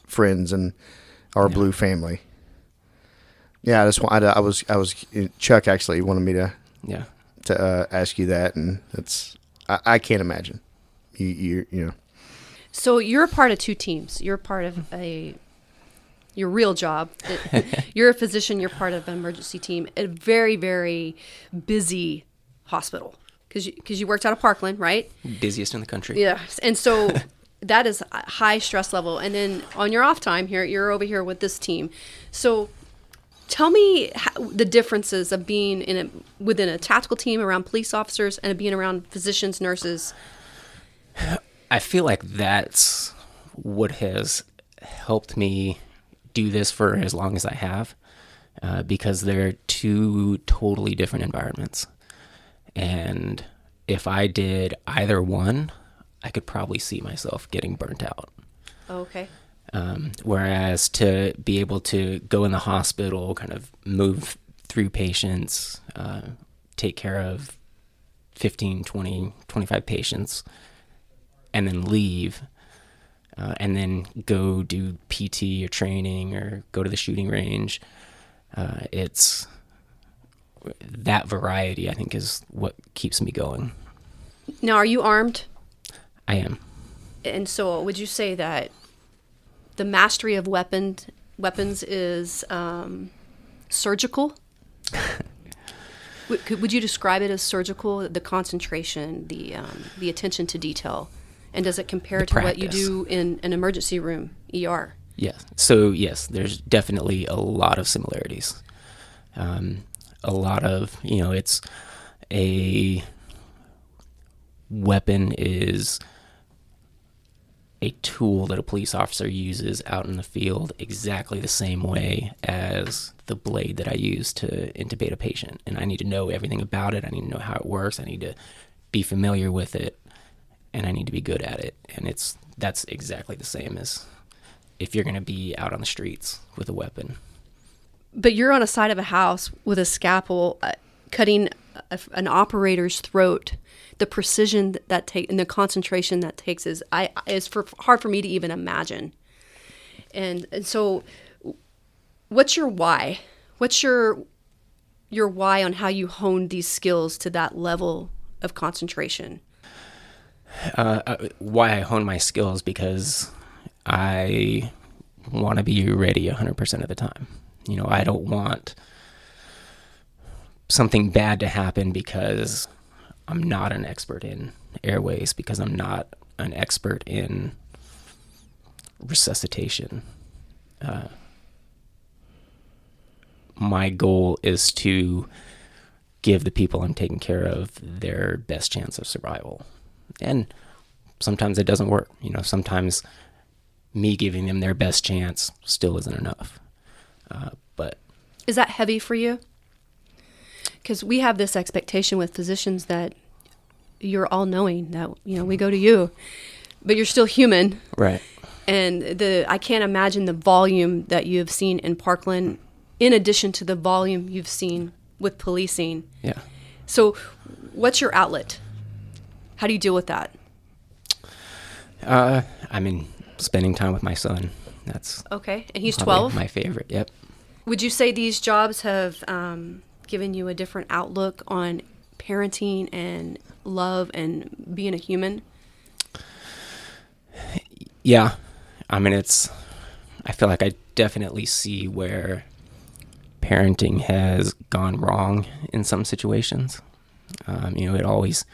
friends and our blue family. Yeah, I just wa- I, I was I was Chuck actually wanted me to Yeah. to uh, ask you that, and it's I, I can't imagine you you you know So you're a part of two teams. You're part of a your real job. It- you're a physician. You're part of an emergency team. at A very very busy hospital because you, cause you worked out of Parkland, right? Busiest in the country. Yeah, and so that is high stress level. And then on your off time here, you're over here with this team. So tell me how, the differences of being in a within a tactical team around police officers and being around physicians, nurses. I feel like that's what has helped me do this for as long as I have, uh, because they're two totally different environments. And if I did either one, I could probably see myself getting burnt out. Okay. Um, whereas to be able to go in the hospital, kind of move through patients, uh, take care of 15, 20, 25 patients and then leave uh, and then go do PT or training or go to the shooting range. Uh, it's that variety, I think, is what keeps me going. Now, are you armed? I am. And so, would you say that the mastery of weapon weapons is um, surgical? would, could- would you describe it as surgical? The concentration, the um, the attention to detail, and does it compare The to what you do in an emergency room, ER? Yes. So yes, there's definitely a lot of similarities. Um, a lot of you know, it's a weapon is a tool that a police officer uses out in the field exactly the same way as the blade that I use to intubate a patient. And I need to know everything about it. I need to know how it works. I need to be familiar with it and I need to be good at it. And it's that's exactly the same as if you're going to be out on the streets with a weapon. But you're on a side of a house with a scalpel, uh, cutting a, an operator's throat. The precision that, take and the concentration that takes is I is for hard for me to even imagine. And and so, what's your why? What's your your why on how you honed these skills to that level of concentration? Uh, uh, why I hone my skills because I want to be ready 100% of the time. You know, I don't want something bad to happen because I'm not an expert in airways, because I'm not an expert in resuscitation. Uh, my goal is to give the people I'm taking care of their best chance of survival. And sometimes it doesn't work. You know, sometimes me giving them their best chance still isn't enough. Uh, but Is that heavy for you? Because we have this expectation with physicians that you're all knowing that you know we go to you, but you're still human. right, and the I can't imagine the volume that you have seen in Parkland, in addition to the volume you've seen with policing. yeah. So, what's your outlet? How do you deal with that? Uh, I mean, spending time with my son. That's Okay, and he's twelve. My favorite. Yep. Would you say these jobs have um, given you a different outlook on parenting and love and being a human? Yeah. I mean, it's. I feel like I definitely see where parenting has gone wrong in some situations. Um, you know, it always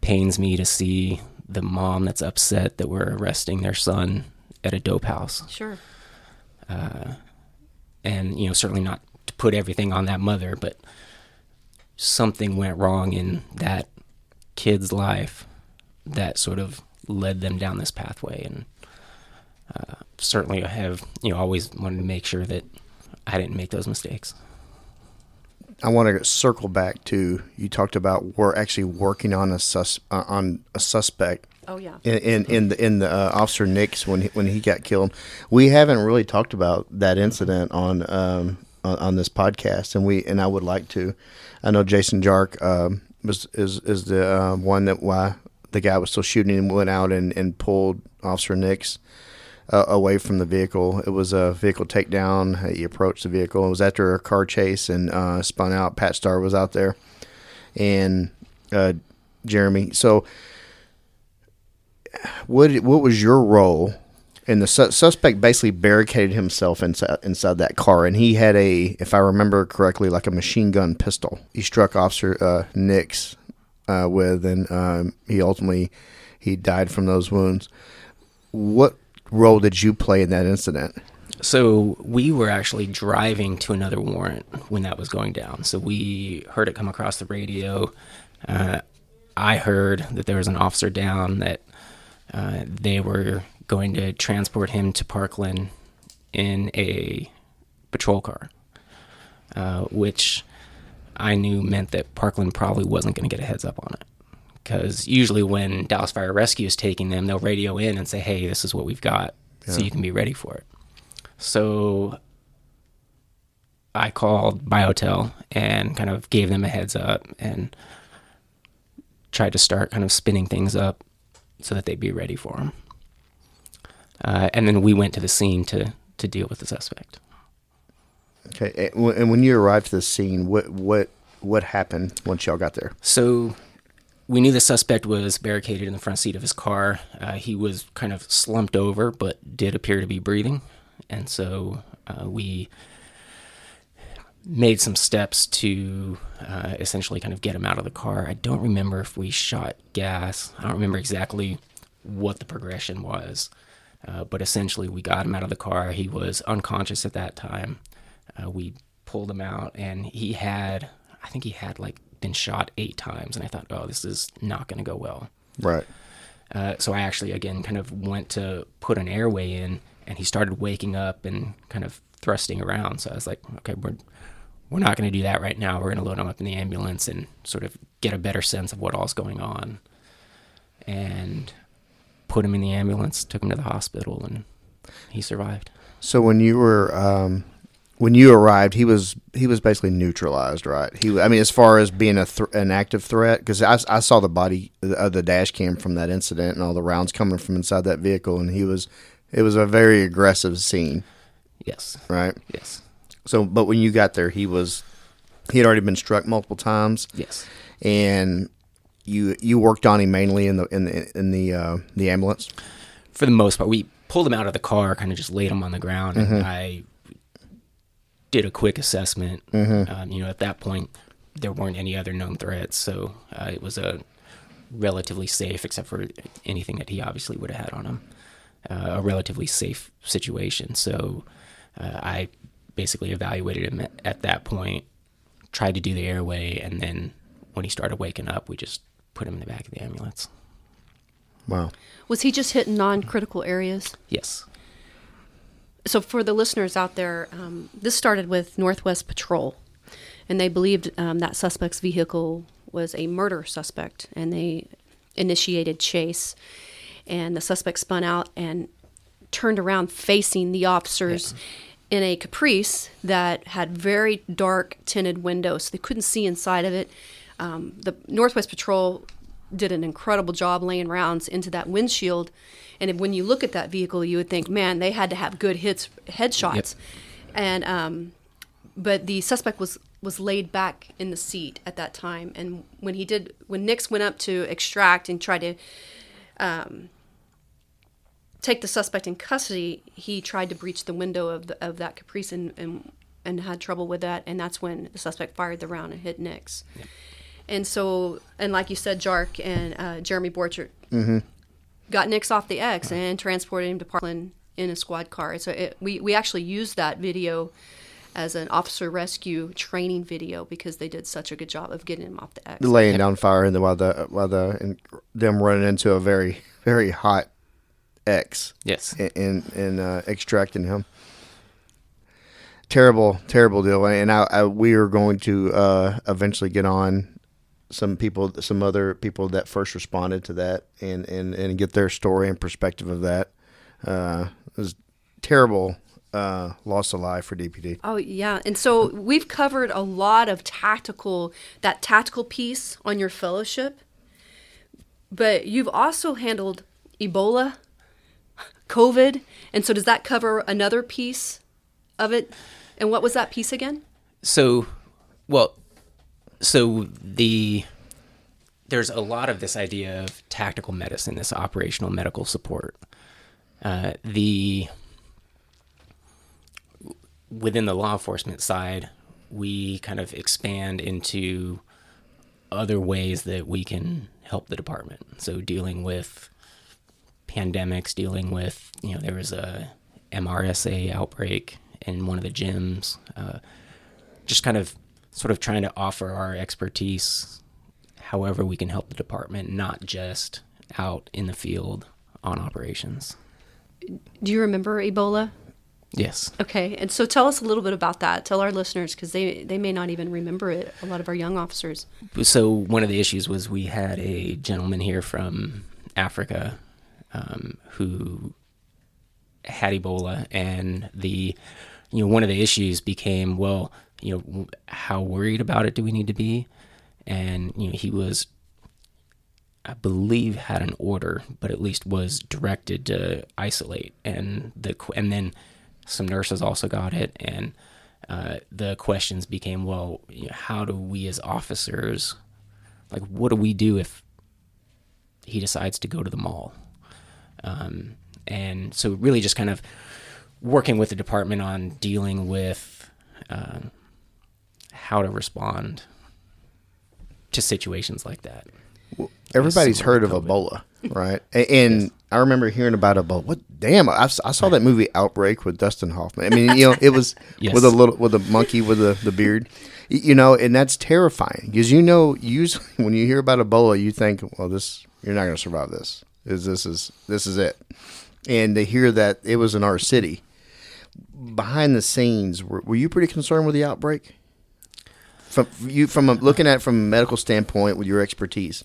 pains me to see the mom that's upset that we're arresting their son at a dope house. Sure. and you know certainly not to put everything on that mother but something went wrong in that kid's life that sort of led them down this pathway and uh, certainly I have you know always wanted to make sure that I didn't make those mistakes I want to circle back to you talked about we're actually working on a sus uh, on a suspect Oh yeah. in in, in the in the uh, officer Nix when he, when he got killed. We haven't really talked about that incident on um on, on this podcast, and we and I would like to. I know Jason Jark um, was is is the uh, one that why the guy was still shooting and went out and, and pulled Officer Nix uh, away from the vehicle. It was a vehicle takedown. He approached the vehicle. It was after a car chase and uh, spun out. Pat Starr was out there, and uh, Jeremy. So, what what was your role? And the su- suspect basically barricaded himself inside inside that car, and he had a, if I remember correctly, like a machine gun pistol. He struck Officer uh, Nix uh, with, and um, he ultimately he died from those wounds. What role did you play in that incident? So we were actually driving to another warrant when that was going down. So we heard it come across the radio. Uh, I heard that there was an officer down that uh, they were going to transport him to Parkland in a patrol car, uh, which I knew meant that Parkland probably wasn't going to get a heads up on it. Because usually when Dallas Fire Rescue is taking them, they'll radio in and say, hey, this is what we've got, so you can be ready for it. So I called Biotel and kind of gave them a heads up and tried to start kind of spinning things up so that they'd be ready for him. Uh, and then we went to the scene to to deal with the suspect. Okay, and when- you arrived to the scene, what what what happened once y'all got there? So we knew the suspect was barricaded in the front seat of his car. Uh, he was kind of slumped over, but did appear to be breathing. And so uh, we made some steps to uh, essentially kind of get him out of the car. I don't remember if we shot gas. I don't remember exactly what the progression was. Uh, but essentially, we got him out of the car. He was unconscious at that time. Uh, we pulled him out, and he had, I think he had like been shot eight times. And I thought, oh, this is not going to go well. Right. Uh, so I actually, again, kind of went to put an airway in, and he started waking up and kind of thrusting around. So I was like, okay, we're we're not going to do that right now. We're going to load him up in the ambulance and sort of get a better sense of what all's going on. And put him in the ambulance, took him to the hospital, and he survived. So when you were um, when you arrived, he was he was basically neutralized, right? He, I mean, as far as being a th- an active threat, because I, I saw the body of the dash cam from that incident and all the rounds coming from inside that vehicle, and he was it was a very aggressive scene, Yes, right? yes, So, but when you got there, he was he had already been struck multiple times, yes. and you you worked on him mainly in the in the in the uh, the ambulance. For the most part, we pulled him out of the car, kind of just laid him on the ground, and I did a quick assessment. Um, you know, at that point, there weren't any other known threats, so uh, it was a relatively safe, except for anything that he obviously would have had on him, uh, a relatively safe situation. So uh, I basically evaluated him at, at that point, tried to do the airway, and then when he started waking up, we just put him in the back of the ambulance. Wow. Was he just hitting non-critical areas? Yes. So for the listeners out there, um, this started with Northwest Patrol, and they believed um, that suspect's vehicle was a murder suspect, and they initiated chase. And the suspect spun out and turned around facing the officers in a Caprice that had very dark tinted windows, so they couldn't see inside of it. Um, the Northwest Patrol did an incredible job laying rounds into that windshield. And if, when you look at that vehicle, you would think, man, they had to have good hits, headshots. And um, but the suspect was was laid back in the seat at that time. And when he did, when Nix went up to extract and try to um, take the suspect in custody, he tried to breach the window of the, of that Caprice and, and and had trouble with that. And that's when the suspect fired the round and hit Nix. And so, and like you said, Jark and uh, Jeremy Borchert got Nix off the X and transported him to Parkland in a squad car. So it, we we actually used that video as an officer rescue training video because they did such a good job of getting him off the X. laying down fire and the, while the while the and them running into a very very hot X Yes. And in, in uh, extracting him. Terrible, terrible deal. And I, I we are going to uh, eventually get on some people, some other people that first responded to that, and and and get their story and perspective of that. Uh, it was terrible uh, loss of life for DPD. Oh yeah, and so we've covered a lot of tactical that tactical piece on your fellowship, but you've also handled Ebola, COVID, and so does that cover another piece of it? And what was that piece again? So, well, so the there's a lot of this idea of tactical medicine, this operational medical support. Uh, the within the law enforcement side, we kind of expand into other ways that we can help the department. So dealing with pandemics, dealing with you know there was a MRSA outbreak in one of the gyms. Uh, just kind of sort of trying to offer our expertise however we can help the department, not just out in the field on operations. Do you remember Ebola? Yes. Okay, and so tell us a little bit about that. Tell our listeners because they they may not even remember it. A lot of our young officers. So one of the issues was we had a gentleman here from Africa um, who had Ebola, and the you know one of the issues became well you know, how worried about it do we need to be? And you know, he was, I believe, had an order, but at least was directed to isolate. And the and then some nurses also got it, and uh, the questions became, well, you know, how do we as officers, like, what do we do if he decides to go to the mall? Um, and so really just kind of working with the department on dealing with uh, how to respond to situations like that. Everybody's heard of COVID. Ebola, right? A- And I remember hearing about Ebola. What? Damn! I saw that movie Outbreak with Dustin Hoffman. I mean, you know, it was Yes. with a little with a monkey with the the beard. You know, and that's terrifying because you know, usually when you hear about Ebola, you think, well, this you're not going to survive this. Is this is this is it? And to hear that it was in our city, behind the scenes, were, were you pretty concerned with the outbreak? From you from a, looking at it from a medical standpoint with your expertise.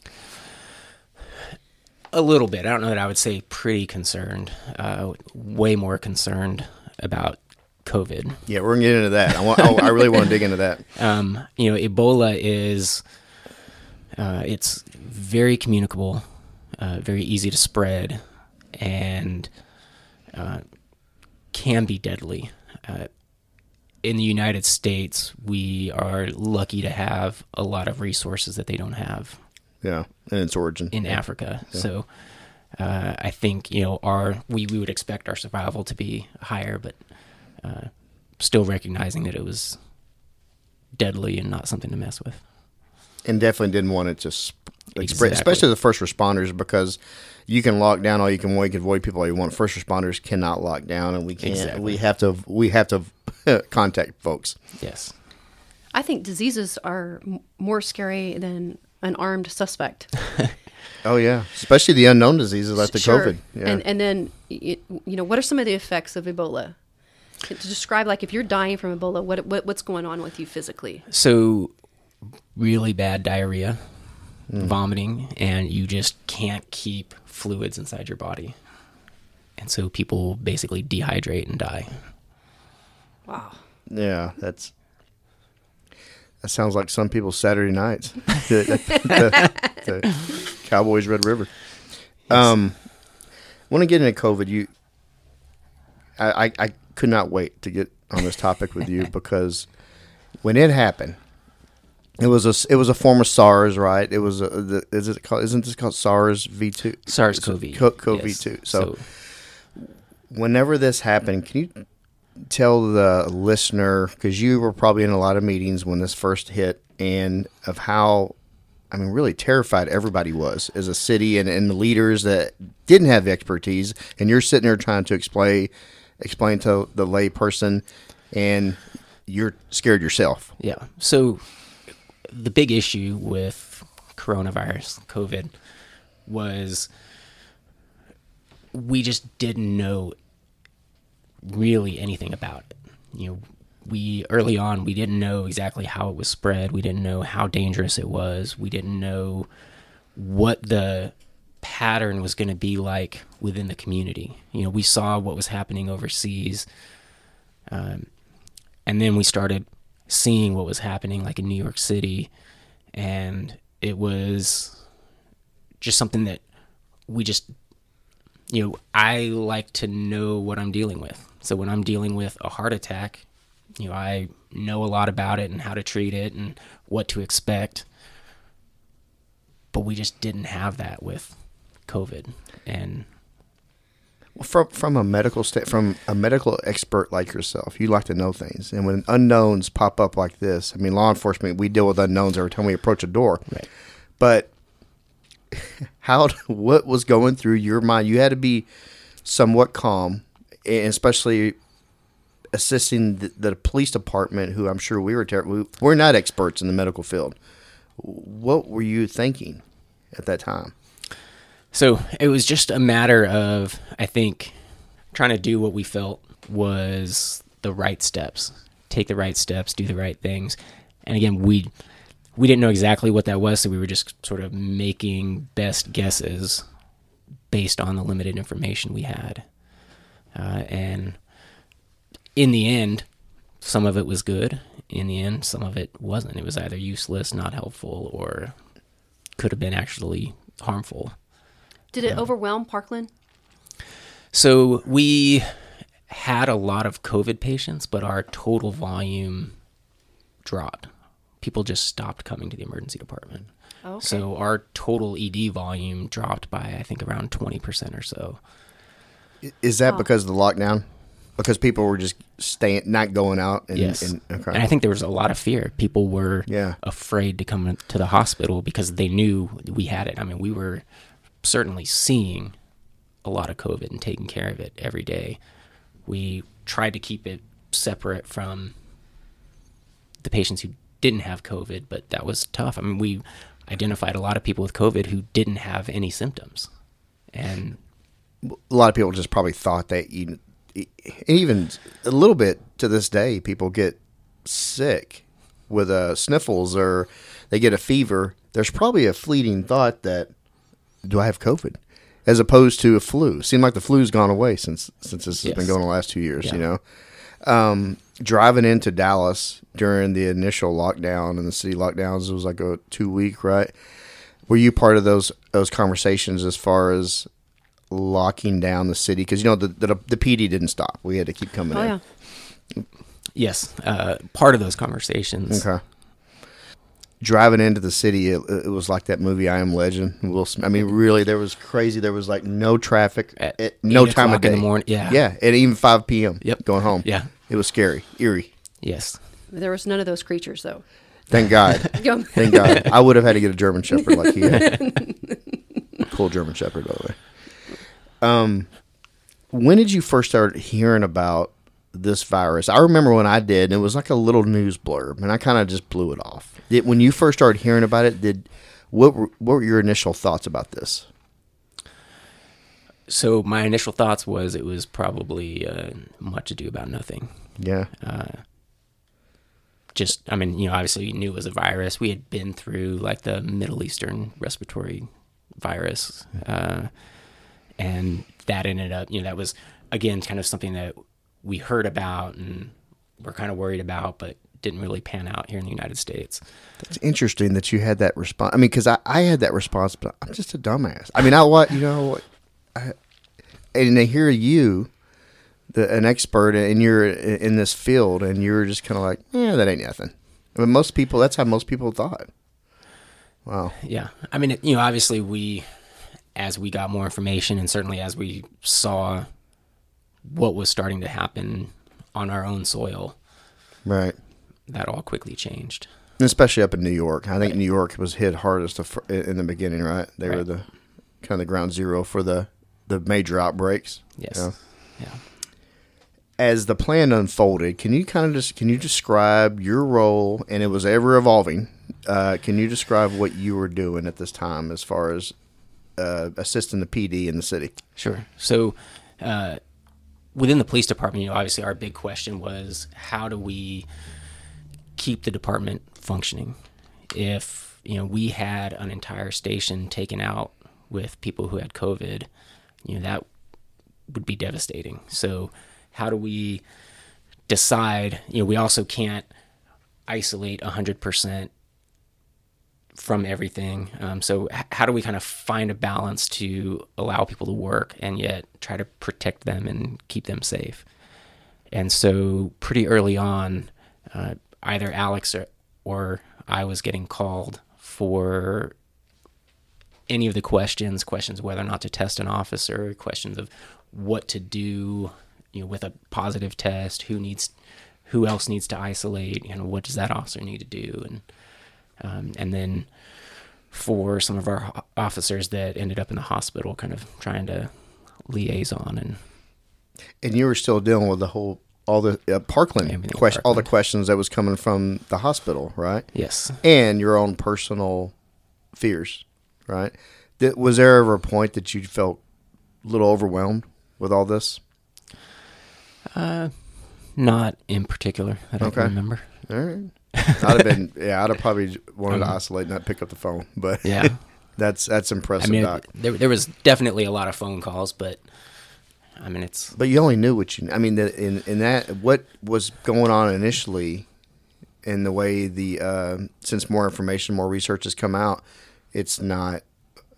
A little bit. I don't know that I would say pretty concerned. Uh, way more concerned about COVID. Yeah, we're gonna get into that. I want. I, I really want to dig into that. Um, you know, Ebola is uh, it's very communicable, uh, very easy to spread, and uh, can be deadly. In the United States, we are lucky to have a lot of resources that they don't have Yeah, and its origin. in Africa. So uh, I think you know our we, we would expect our survival to be higher, but uh, still recognizing that it was deadly and not something to mess with. and definitely didn't want it to sp- like, spread, especially the first responders because you can lock down all you can. You can avoid people all you want. First responders cannot lock down, and we can't. Exactly. We have to. We have to contact folks. Yes. I think diseases are more scary than an armed suspect. Oh yeah, especially the unknown diseases like the Sure. COVID. Yeah. And and then you, you know what are some of the effects of Ebola? To describe like if you're dying from Ebola, what, what what's going on with you physically? So really bad diarrhea, hmm. vomiting, and you just can't keep fluids inside your body. And so people basically dehydrate and die. Wow. Yeah, that's that sounds like some people's Saturday nights. the, the- the Cowboys Red River. Um, want to get into COVID? You, I, I, I could not wait to get on this topic with you because when it happened, it was a it was a form of SARS, right? It was a the, is it called isn't this called SARS V two SARS-CoV. CoV Yes. two. so whenever this happened, can you tell the listener because you were probably in a lot of meetings when this first hit and of how I mean really terrified everybody was as a city and, and the leaders that didn't have the expertise and you're sitting there trying to explain explain to the lay person and you're scared yourself. Yeah. So the big issue with coronavirus, COVID, was we just didn't know really anything about it. You know, we early on we didn't know exactly how it was spread. We didn't know how dangerous it was. We didn't know what the pattern was going to be like within the community. You know, we saw what was happening overseas. Um, and then we started seeing what was happening like in New York City. And it was just something that we just you know I like to know what I'm dealing with. So when I'm dealing with a heart attack you know I know a lot about it and how to treat it and what to expect. But we just didn't have that with COVID. And From from a medical sta- from a medical expert like yourself, you like to know things. And when unknowns pop up like this, I mean, law enforcement we deal with unknowns every time we approach a door. Right. But how what was going through your mind? You had to be somewhat calm, and especially assisting the, the police department, who I'm sure we were ter- we, we're not experts in the medical field. What were you thinking at that time? So it was just a matter of, I think, trying to do what we felt was the right steps, take the right steps, do the right things. And again, we we didn't know exactly what that was, so we were just sort of making best guesses based on the limited information we had. Uh, and in the end, some of it was good in the end, some of it wasn't. It was either useless, not helpful, or could have been actually harmful. Did it overwhelm Parkland? So we had a lot of COVID patients, but our total volume dropped. People just stopped coming to the emergency department. Oh, okay. So our total ED volume dropped by I think around 20% or so. Is that because of the lockdown? Because people were just staying, not going out. And, Yes. And, okay. And I think there was a lot of fear. People were Yeah. afraid to come to the hospital because they knew we had it. I mean, we were certainly seeing a lot of COVID and taking care of it every day. We tried to keep it separate from the patients who didn't have COVID, but that was tough. I mean, we identified a lot of people with COVID who didn't have any symptoms. And a lot of people just probably thought that you, even a little bit to this day, people get sick with uh, sniffles or they get a fever. There's probably a fleeting thought that do I have COVID, as opposed to a flu. Seemed like the flu's gone away since since this has been Yes. going the last two years. Yeah. You know, um, driving into Dallas during the initial lockdown and the city lockdowns, it was like a two week right. Were you part of those those conversations as far as locking down the city? Because you know the, the the PD didn't stop. We had to keep coming Oh in. yeah. yes, uh, part of those conversations. Okay. Driving into the city, it, it was like that movie "I Am Legend." Will Smith. I mean, really, there was crazy. There was like no traffic, At at no time of o'clock in day. the morning, yeah. yeah, at even five p.m. Yep. going home. Yeah. it was scary, eerie. Yes. There was none of those creatures though. Thank God. Thank God. I would have had to get a German Shepherd like he had. cool German Shepherd, by the way. Um, when did you first start hearing about this virus? I remember when I did, and it was like a little news blurb, and I kind of just blew it off. Did, when you first started hearing about it, did what were, what were your initial thoughts about this? So my initial thoughts was it was probably uh, much ado about nothing. Yeah, Just, I mean, you know, obviously we knew it was a virus. We had been through like the Middle Eastern respiratory virus, uh, and that ended up, you know, that was again kind of something that we heard about and were kind of worried about, but didn't really pan out here in the United States. it's interesting that you had that response. I mean, because I, I had that response, but I'm just a dumbass. I mean, I what you know, I, and they hear you, the, an expert, and you're in in this field, and you're just kind of like, yeah, that ain't nothing. I mean, most people, that's how most people thought. Wow. Yeah. I mean, you know, obviously we, as we got more information and certainly as we saw what was starting to happen on our own soil, Right. that all quickly changed. Especially up in New York. I think New York was hit hardest in the beginning, right? They were the kind of the ground zero for the, the major outbreaks. Yes. Yeah. Yeah. as the plan unfolded, can you kind of just can you describe your role and it was ever evolving? Uh, can you describe what you were doing at this time as far as uh, assisting the PD in the city? Sure. So, uh, within the police department, you know, obviously our big question was how do we keep the department functioning? If you know we had an entire station taken out with people who had COVID, you know that would be devastating. So, how do we decide? You know, we also can't isolate hundred percent from everything. Um, so h- how do we kind of find a balance to allow people to work and yet try to protect them and keep them safe? And so pretty early on, uh, either Alex or, or I was getting called for any of the questions, questions whether or not to test an officer, questions of what to do, you know, with a positive test, who needs, who else needs to isolate, you know, what does that officer need to do, and um, and then for some of our officers that ended up in the hospital, kind of trying to liaison and And you were still dealing with the whole all the uh, Parkland question, all the questions that was coming from the hospital, right? yes, And your own personal fears, right? That was there ever a point that you felt a little overwhelmed with all this? Uh, not in particular that I can remember. All right. I'd have been, yeah, I'd have probably wanted to isolate and not pick up the phone, but Yeah, that's that's impressive. I mean, Doc. there there was definitely a lot of phone calls, but I mean, it's But you only knew what you. I mean, the, in in that what was going on initially, in the way the uh, since more information, more research has come out, it's not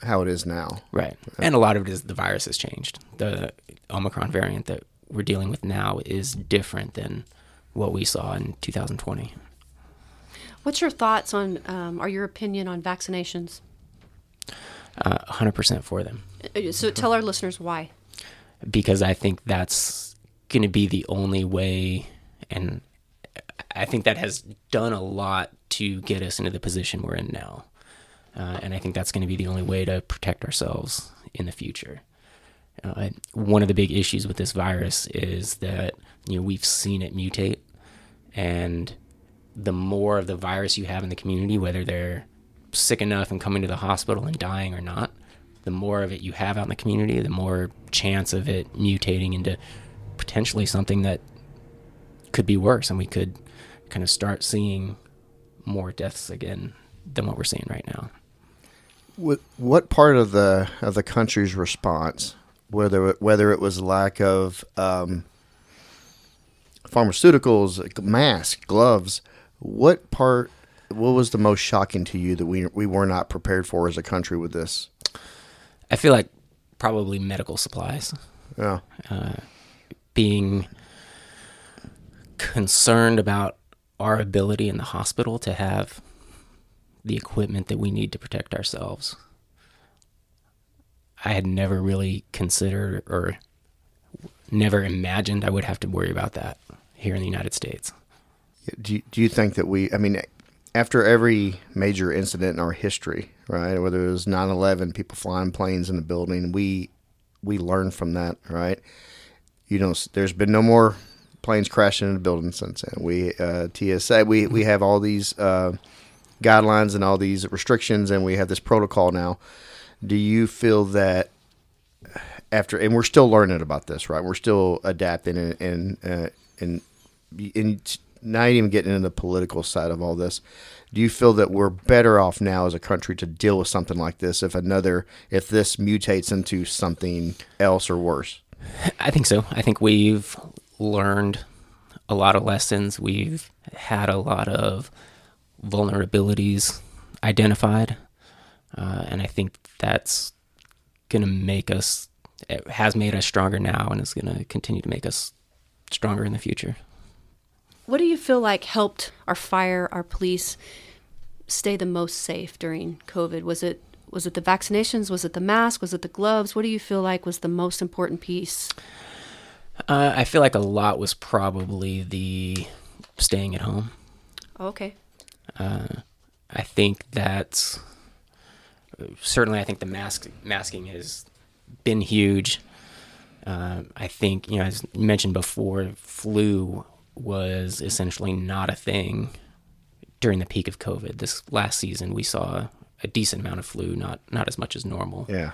how it is now. right, and a lot of it is the virus has changed. The Omicron variant that we're dealing with now is different than what we saw in 2020. What's your thoughts on, um, or your opinion on vaccinations? Uh, 100% for them. Uh, So tell our listeners why. because I think that's going to be the only way, and I think that has done a lot to get us into the position we're in now. Uh, and I think that's going to be the only way to protect ourselves in the future. Uh, one of the big issues with this virus is that you know we've seen it mutate, and the more of the virus you have in the community, whether they're sick enough and coming to the hospital and dying or not, the more of it you have out in the community, the more chance of it mutating into potentially something that could be worse, and we could kind of start seeing more deaths again than what we're seeing right now. What part of the of the country's response, whether it, whether it was lack of um, pharmaceuticals, masks, gloves, what part, what was the most shocking to you that we we were not prepared for as a country with this? I feel like probably medical supplies. Yeah, uh, being concerned about our ability in the hospital to have the equipment that we need to protect ourselves. I had never really considered or never imagined I would have to worry about that here in the United States. Do you, do you think that we? I mean, after every major incident in our history, right? Whether it was 9-11, people flying planes in the building, we we learn from that, right? You know, there's been no more planes crashing in the building since then. We uh, TSA, we we have all these uh, guidelines and all these restrictions, and we have this protocol now. Do you feel that after, and we're still learning about this, right? We're still adapting and and uh, and and not even getting into the political side of all this. Do you feel that we're better off now as a country to deal with something like this if another if this mutates into something else or worse? I think so. I think we've learned a lot of lessons. We've had a lot of vulnerabilities identified. Uh, and I think that's going to make us, it has made us stronger now and is going to continue to make us stronger in the future. What do you feel like helped our fire, our police stay the most safe during COVID? Was it was it the vaccinations? Was it the mask? Was it the gloves? What do you feel like was the most important piece? Uh, I feel like a lot was probably the staying at home. Oh, okay. I think that certainly I think the mask masking has been huge. Uh, I think you know as mentioned before, flu was essentially not a thing during the peak of COVID. This last season, we saw a decent amount of flu, not not as much as normal. Yeah.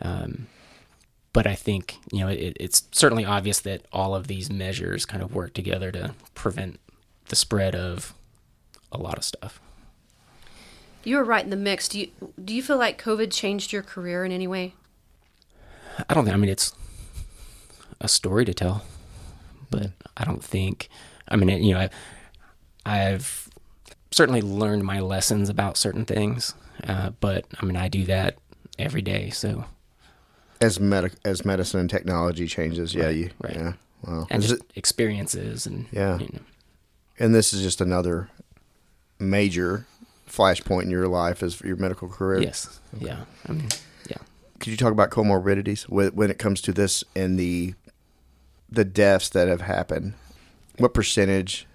Um, but I think you know it, it's certainly obvious that all of these measures kind of work together to prevent the spread of a lot of stuff. You were right in the mix. Do you do you feel like COVID changed your career in any way? I don't think. I mean, it's a story to tell, but I don't think. I mean, you know, I've, I've certainly learned my lessons about certain things, uh, but I mean, I do that every day. So, As medic as medicine and technology changes, yeah, you right. yeah. Wow. and Is just it- experiences and Yeah. you know, and this is just another major flashpoint in your life as your medical career. yes, yeah. I mean, yeah. could you talk about comorbidities when it comes to this and the the deaths that have happened? What percentage,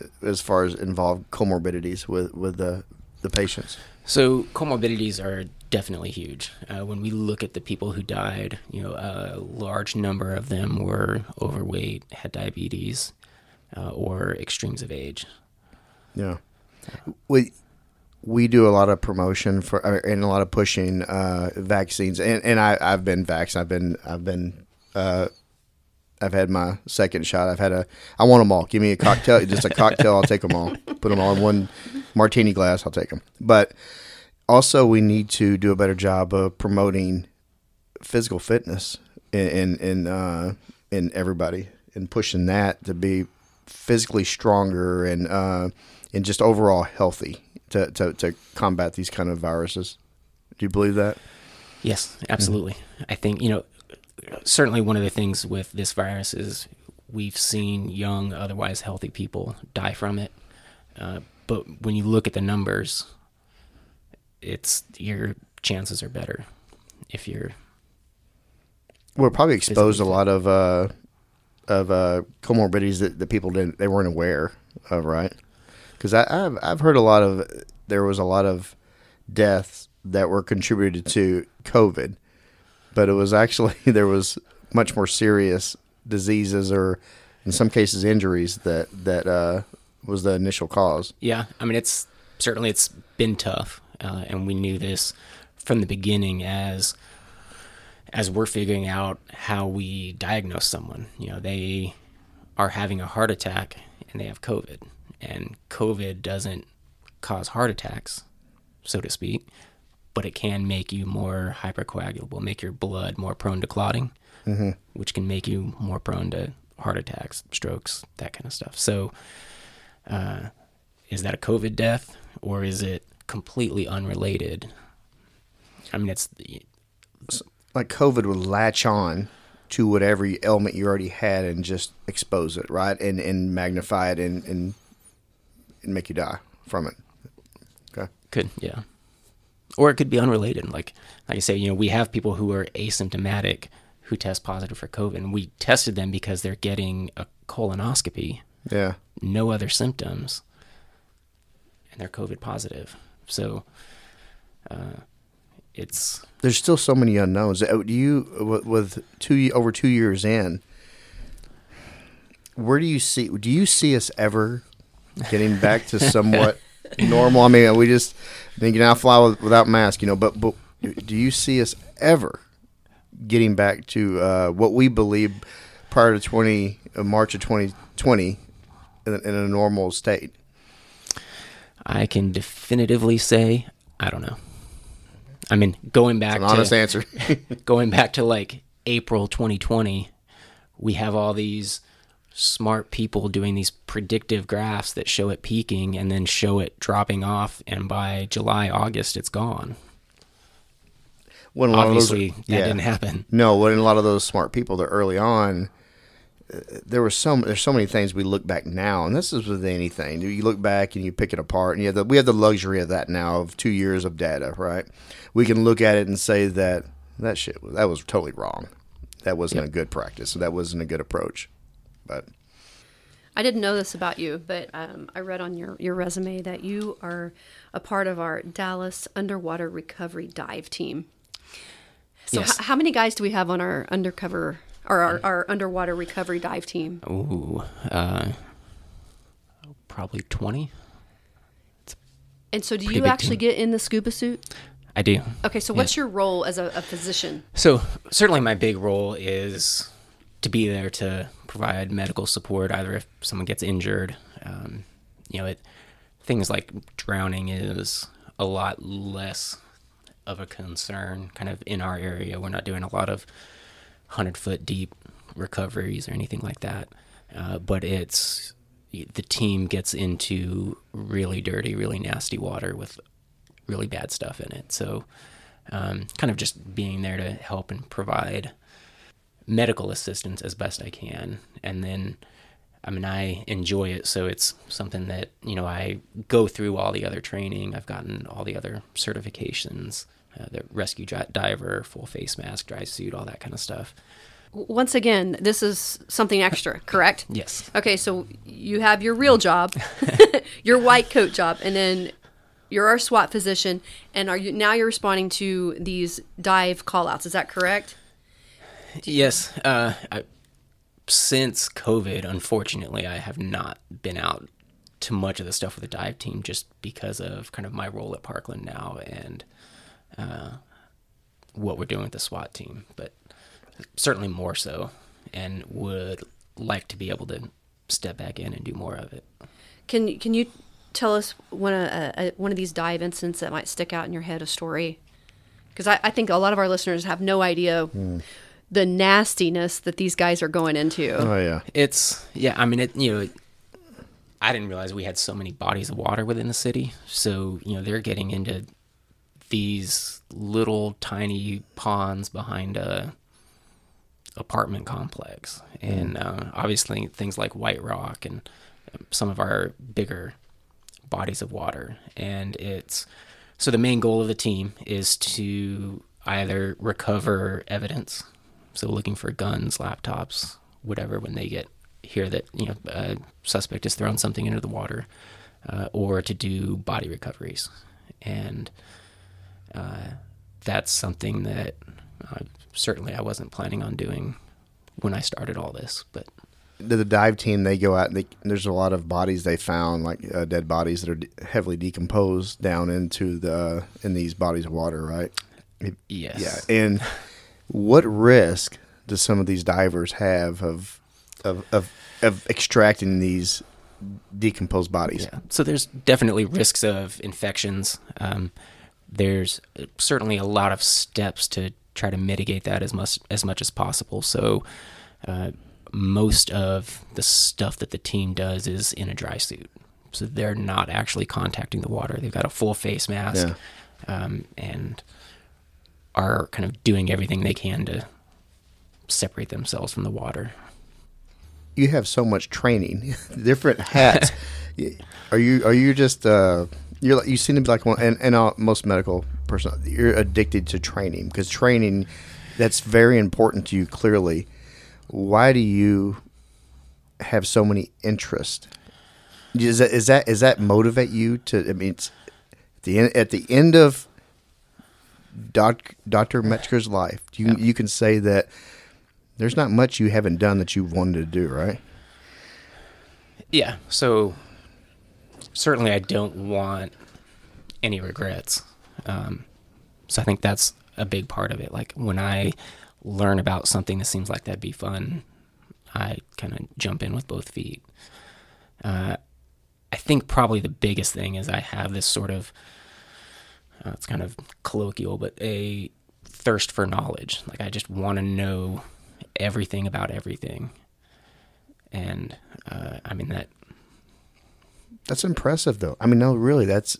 uh, as far as involved comorbidities with with the the patients? So comorbidities are definitely huge. Uh, when we look at the people who died, you know, a large number of them were overweight, had diabetes, uh, or extremes of age. Yeah, we we do a lot of promotion for uh, and a lot of pushing uh, vaccines, and and I I've been vaccinated. I've been I've been. I've had my second shot. I've had a. I want them all. Give me a cocktail, just a cocktail. I'll take them all. Put them all in one martini glass. I'll take them. But also, we need to do a better job of promoting physical fitness in in in, uh, in everybody and pushing that to be physically stronger and uh, and just overall healthy to, to, to combat these kind of viruses. Do you believe that? Yes, absolutely. I think, you know, certainly one of the things with this virus is we've seen young, otherwise healthy people die from it. Uh, but when you look at the numbers, it's your chances are better if you're We're probably exposed a lot of uh, of uh, comorbidities that, that people didn't they weren't aware of, right? Because I've I've heard a lot of there was a lot of deaths that were contributed to COVID, but it was actually there was much more serious diseases or in some cases injuries that that uh, was the initial cause. Yeah, I mean it's certainly it's been tough, uh, and we knew this from the beginning as as we're figuring out how we diagnose someone. You know, they are having a heart attack and they have COVID, and COVID doesn't cause heart attacks, so to speak, but it can make you more hypercoagulable, make your blood more prone to clotting, mm-hmm. which can make you more prone to heart attacks, strokes, that kind of stuff. So uh, is that a COVID death or is it completely unrelated? I mean, it's Like COVID would latch on to whatever ailment you already had and just expose it, right? And and magnify it and and, and make you die from it. Okay. could yeah, or it could be unrelated. Like like I say, you know, we have people who are asymptomatic who test positive for COVID, and we tested them because they're getting a colonoscopy, Yeah. no other symptoms, and they're COVID positive. So, uh, it's there's still so many unknowns. Uh, Do you with- with two over two years in? Where do you see? Do you see us ever getting back to somewhat normal? I mean, we just I think you now fly with, without mask, you know. But but do you see us ever getting back to uh, what we believe prior to twenty uh, March of twenty twenty in, in a normal state? I can definitively say I don't know. I mean, going back An honest to answer. going back to like April 2020, we have all these smart people doing these predictive graphs that show it peaking and then show it dropping off, and by July, August, it's gone. when a lot Obviously, of those, that didn't happen. No, when a lot of those smart people that early on, uh, there were some. There's so many things we look back now, and this is with anything. You look back and you pick it apart, and you have the, we have the luxury of that now of two years of data, right? We can look at it and say that that shit was- that was totally wrong. That wasn't Yep. a good practice. That wasn't a good approach. But I didn't know this about you, but um, I read on your, your resume that you are a part of our Dallas Underwater Recovery Dive Team. So, Yes. h- how many guys do we have on our undercover or our, our underwater recovery dive team? Ooh, uh, probably 20. And so, do Pretty you actually team. get in the scuba suit? I do. Okay, so what's your role as a, a physician? So certainly my big role is to be there to provide medical support, either if someone gets injured. Um, you know, it things like drowning is a lot less of a concern, kind of in our area. We're not doing a lot of hundred foot deep recoveries or anything like that. Uh, but it's the team gets into really dirty, really nasty water with really bad stuff in it. So, um, kind of just being there to help and provide medical assistance as best I can. And then, I mean, I enjoy it. So it's something that, you know, I go through all the other training. I've gotten all the other certifications, uh, the rescue diver, full face mask, dry suit, all that kind of stuff. Once again, this is something extra, correct? Yes. Okay, so you have your real job, your white coat job, and then you're our SWAT physician, and are you now you're responding to these dive callouts? Is that correct? Yes. Uh, I, since COVID, unfortunately, I have not been out to much of the stuff with the dive team just because of kind of my role at Parkland now and uh, what we're doing with the SWAT team. But certainly more so, and would like to be able to step back in and do more of it. Can can you tell us one of uh, uh, one of these dive incidents that might stick out in your head, a story? Because I, I think a lot of our listeners have no idea the nastiness that these guys are going into. Oh yeah. It's yeah. I mean, it you know, I didn't realize we had so many bodies of water within the city. So you know, they're getting into these little tiny ponds behind a apartment complex, and uh, obviously things like White Rock and um, some of our bigger bodies of water. And it's so the main goal of the team is to either recover evidence, so looking for guns, laptops, whatever, when they get hear that you know a suspect has thrown something into the water, uh, or to do body recoveries, and uh, that's something that uh, certainly I wasn't planning on doing when I started all this, but the, dive team they go out and they, there's a lot of bodies they found like uh, dead bodies that are heavily decomposed down into the in these bodies of water right? Yes, yeah and what risk do some of these divers have of of of, of extracting these decomposed bodies Yeah. So there's definitely risks of infections. Um, there's certainly a lot of steps to try to mitigate that as much as much as possible. So uh, most of the stuff that the team does is in a dry suit. So they're not actually contacting the water. They've got a full face mask um, and are kind of doing everything they can to separate themselves from the water. you have so much training, different hats. are you are you just uh, you're like, you seem to be like one and and uh, most medical person you're addicted to training because training that's very important to you clearly. Why do you have so many interests? Is that is that is that motivate you to? I mean, it's at the end at the end of Doc, Doctor Metzger's life, you Yeah. you can say that there's not much you haven't done that you've wanted to do, right? Yeah. So certainly, I don't want any regrets. Um, so I think that's a big part of it. Like when I learn about something that seems like that'd be fun, I kind of jump in with both feet. Uh, I think probably the biggest thing is I have this sort of uh, it's kind of colloquial, but a thirst for knowledge. Like I just want to know everything about everything, and uh, I mean that That's impressive, though. I mean, no, really, that's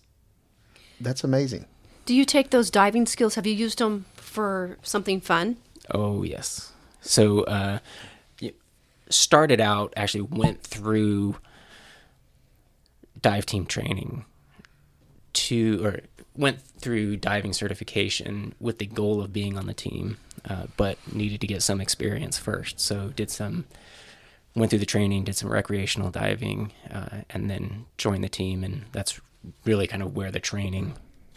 that's amazing. Do you take those diving skills? Have you used them for something fun? Oh yes. So uh, started out actually went through dive team training to or went through diving certification with the goal of being on the team, uh, but needed to get some experience first. So did some went through the training, did some recreational diving, uh, and then joined the team, and that's really kind of where the training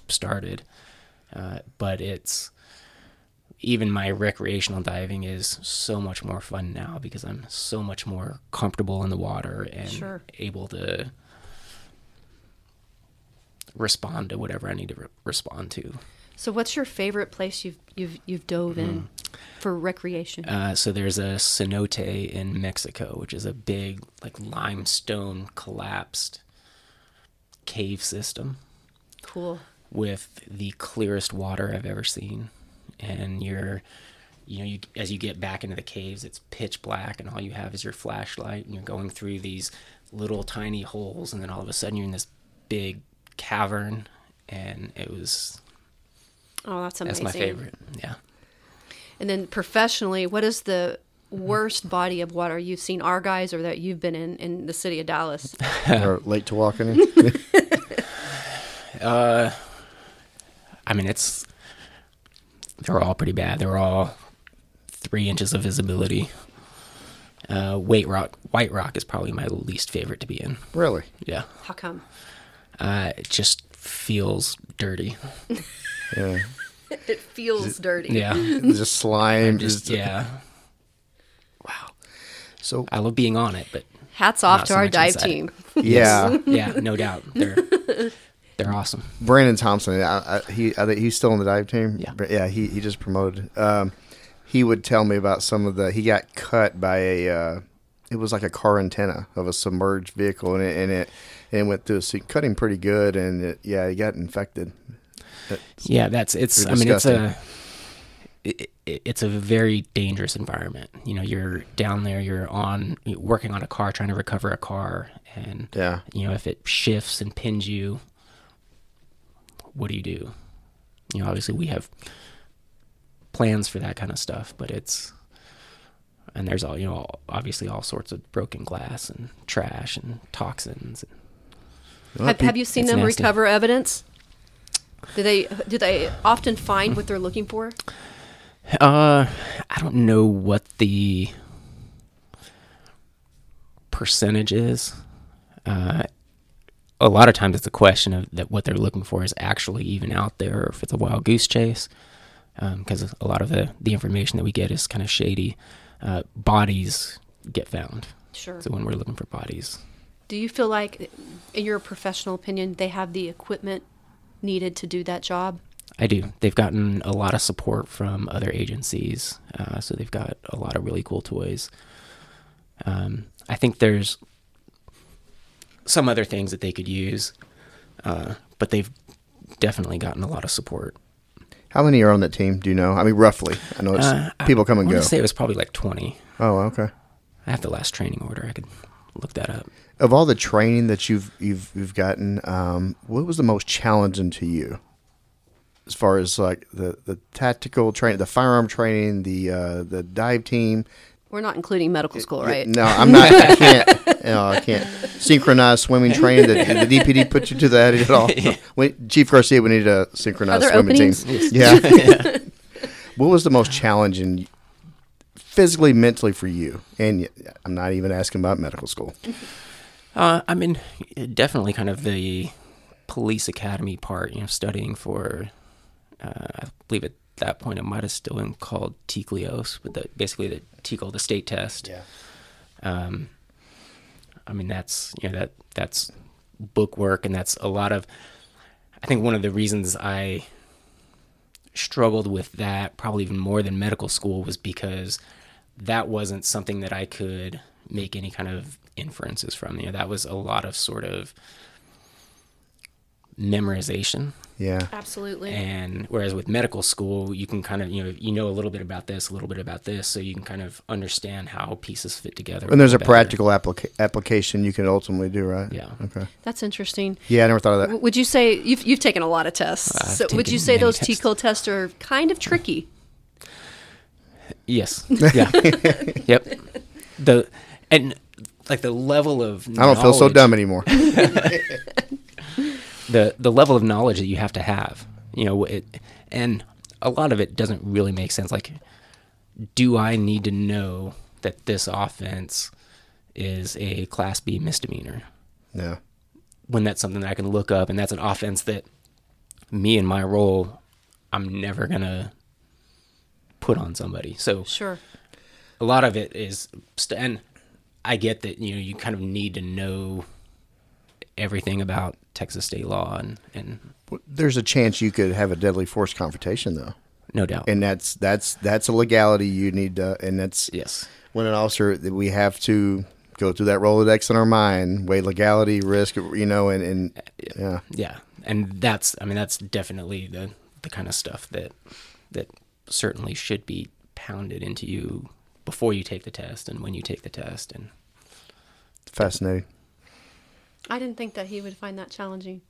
started. Uh, but it's even my recreational diving is so much more fun now because I'm so much more comfortable in the water and Sure. able to respond to whatever I need to re- respond to. So, what's your favorite place you've you've you've dove in for recreation? Uh, so there's a cenote in Mexico, which is a big like limestone collapsed cave system cool. with the clearest water I've ever seen. And you're, you know, you, as you get back into the caves, it's pitch black, and all you have is your flashlight, and you're going through these little tiny holes, and then all of a sudden you're in this big cavern, and it was Oh, that's that's amazing. my favorite. Yeah. And then professionally, what is the worst body of water you've seen our guys or that you've been in in the city of Dallas? or late to walk in. Uh, I mean, it's they're all pretty bad. They're all three inches of visibility. Uh, White Rock, White Rock is probably my least favorite to be in. really? Yeah, How come? Uh, it just feels dirty. Yeah. It feels dirty. Yeah, just slime. just Just yeah. So I love being on it, but Hats off Not to so our dive inside. team. yeah, yeah, no doubt they're they're awesome. Brandon Thompson. I, I, he I think he's still on the dive team. Yeah. Yeah. He he just promoted. Um, he would tell me about some of the. He got cut by a. Uh, it was like a car antenna of a submerged vehicle, and it and it, and went through. So he cut pretty good, and it, yeah, he got infected. It's- Yeah, that's it's. I mean, it's a. it, it, it's a very dangerous environment. You know, you're down there, you're on you're working on a car, trying to recover a car, and Yeah. you know if it shifts and pins you, what do you do? You know, obviously we have plans for that kind of stuff, but it's and there's all you know obviously all sorts of broken glass and trash and toxins. Have, have you seen them nasty. recover evidence? Do they do they often find what they're looking for? Uh, I don't know what the percentage is. Uh, a lot of times it's a question of that what they're looking for is actually even out there, or if it's a wild goose chase. Because a lot of the the information that we get is kind of shady. Uh, bodies get found, Sure. so when we're looking for bodies, Do you feel like, in your professional opinion, they have the equipment needed to do that job? I do. They've gotten a lot of support from other agencies, uh, so they've got a lot of really cool toys. Um, I think there's some other things that they could use, uh, but they've definitely gotten a lot of support. How many are on that team? Do you know? I mean, roughly. I know it's Uh, I people come and want go. to say it was probably like 20. oh, okay. I have the last training order. I could look that up. Of all the training that you've you've you've gotten, um, what was the most challenging to you? As far as like the, the tactical training, the firearm training, the uh, the dive team. We're not including medical school, right? No, I'm not. I can't. No, I can't. Synchronized swimming training. Did the DPD put you to that at all? We, Chief Garcia, we need a synchronized Are there swimming openings? team. Yeah. what was the most challenging, physically, mentally for you? And I'm not even asking about medical school. Uh, I mean, definitely kind of the police academy part, you know, studying for, uh, I believe at that point it might have still been called TCLEOS, but the, basically the TCL, the state test. Yeah. Um, I mean, that's, you know, that, that's book work and that's a lot of, I think one of the reasons I struggled with that probably even more than medical school was because that wasn't something that I could make any kind of inferences from. You know, that was a lot of sort of memorization. Yeah. Absolutely. And whereas with medical school, you can kind of, you know, you know a little bit about this, a little bit about this, so you can kind of understand how pieces fit together. And there's a better. practical applica- application you can ultimately do, right? Yeah. Okay. That's interesting. Yeah, I never thought of that. W- Would you say you've you've taken a lot of tests? I've so would you say those tests. TCO tests are kind of tricky? Yes. Yeah. yep. The and like the level of I don't feel so dumb anymore. the the level of knowledge that you have to have you know it and a lot of it doesn't really make sense like do i need to know that this offense is a class b misdemeanor yeah. when that's something that i can look up and that's an offense that me and my role i'm never gonna put on somebody. So Sure. a lot of it is st- and i get that you know you kind of need to know everything about texas state law and and There's a chance you could have a deadly force confrontation, though. no doubt. And that's that's that's a legality you need to and that's yes. when an officer that we have to go through that rolodex in our mind weigh legality risk you know and and uh, yeah. Yeah. And that's i mean that's definitely the the kind of stuff that that certainly should be pounded into you before you take the test and when you take the test and fascinating. I didn't think that he would find that challenging.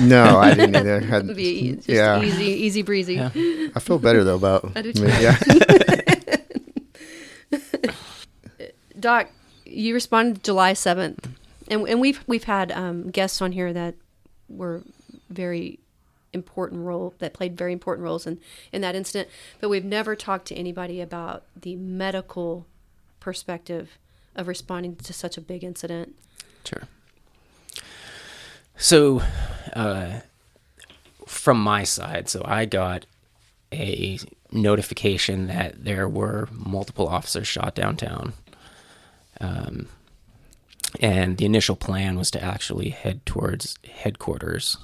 no i didn't either. I, It would be just yeah. easy, easy breezy. Yeah. i feel better though about I do me, yeah. Doc, you responded July seventh, and and we've we've had um, guests on here that were very important role that played very important roles in in that incident, but we've never talked to anybody about the medical perspective of responding to such a big incident. Sure. So, uh, from my side, so I got a notification that there were multiple officers shot downtown. Um, and the initial plan was to actually head towards headquarters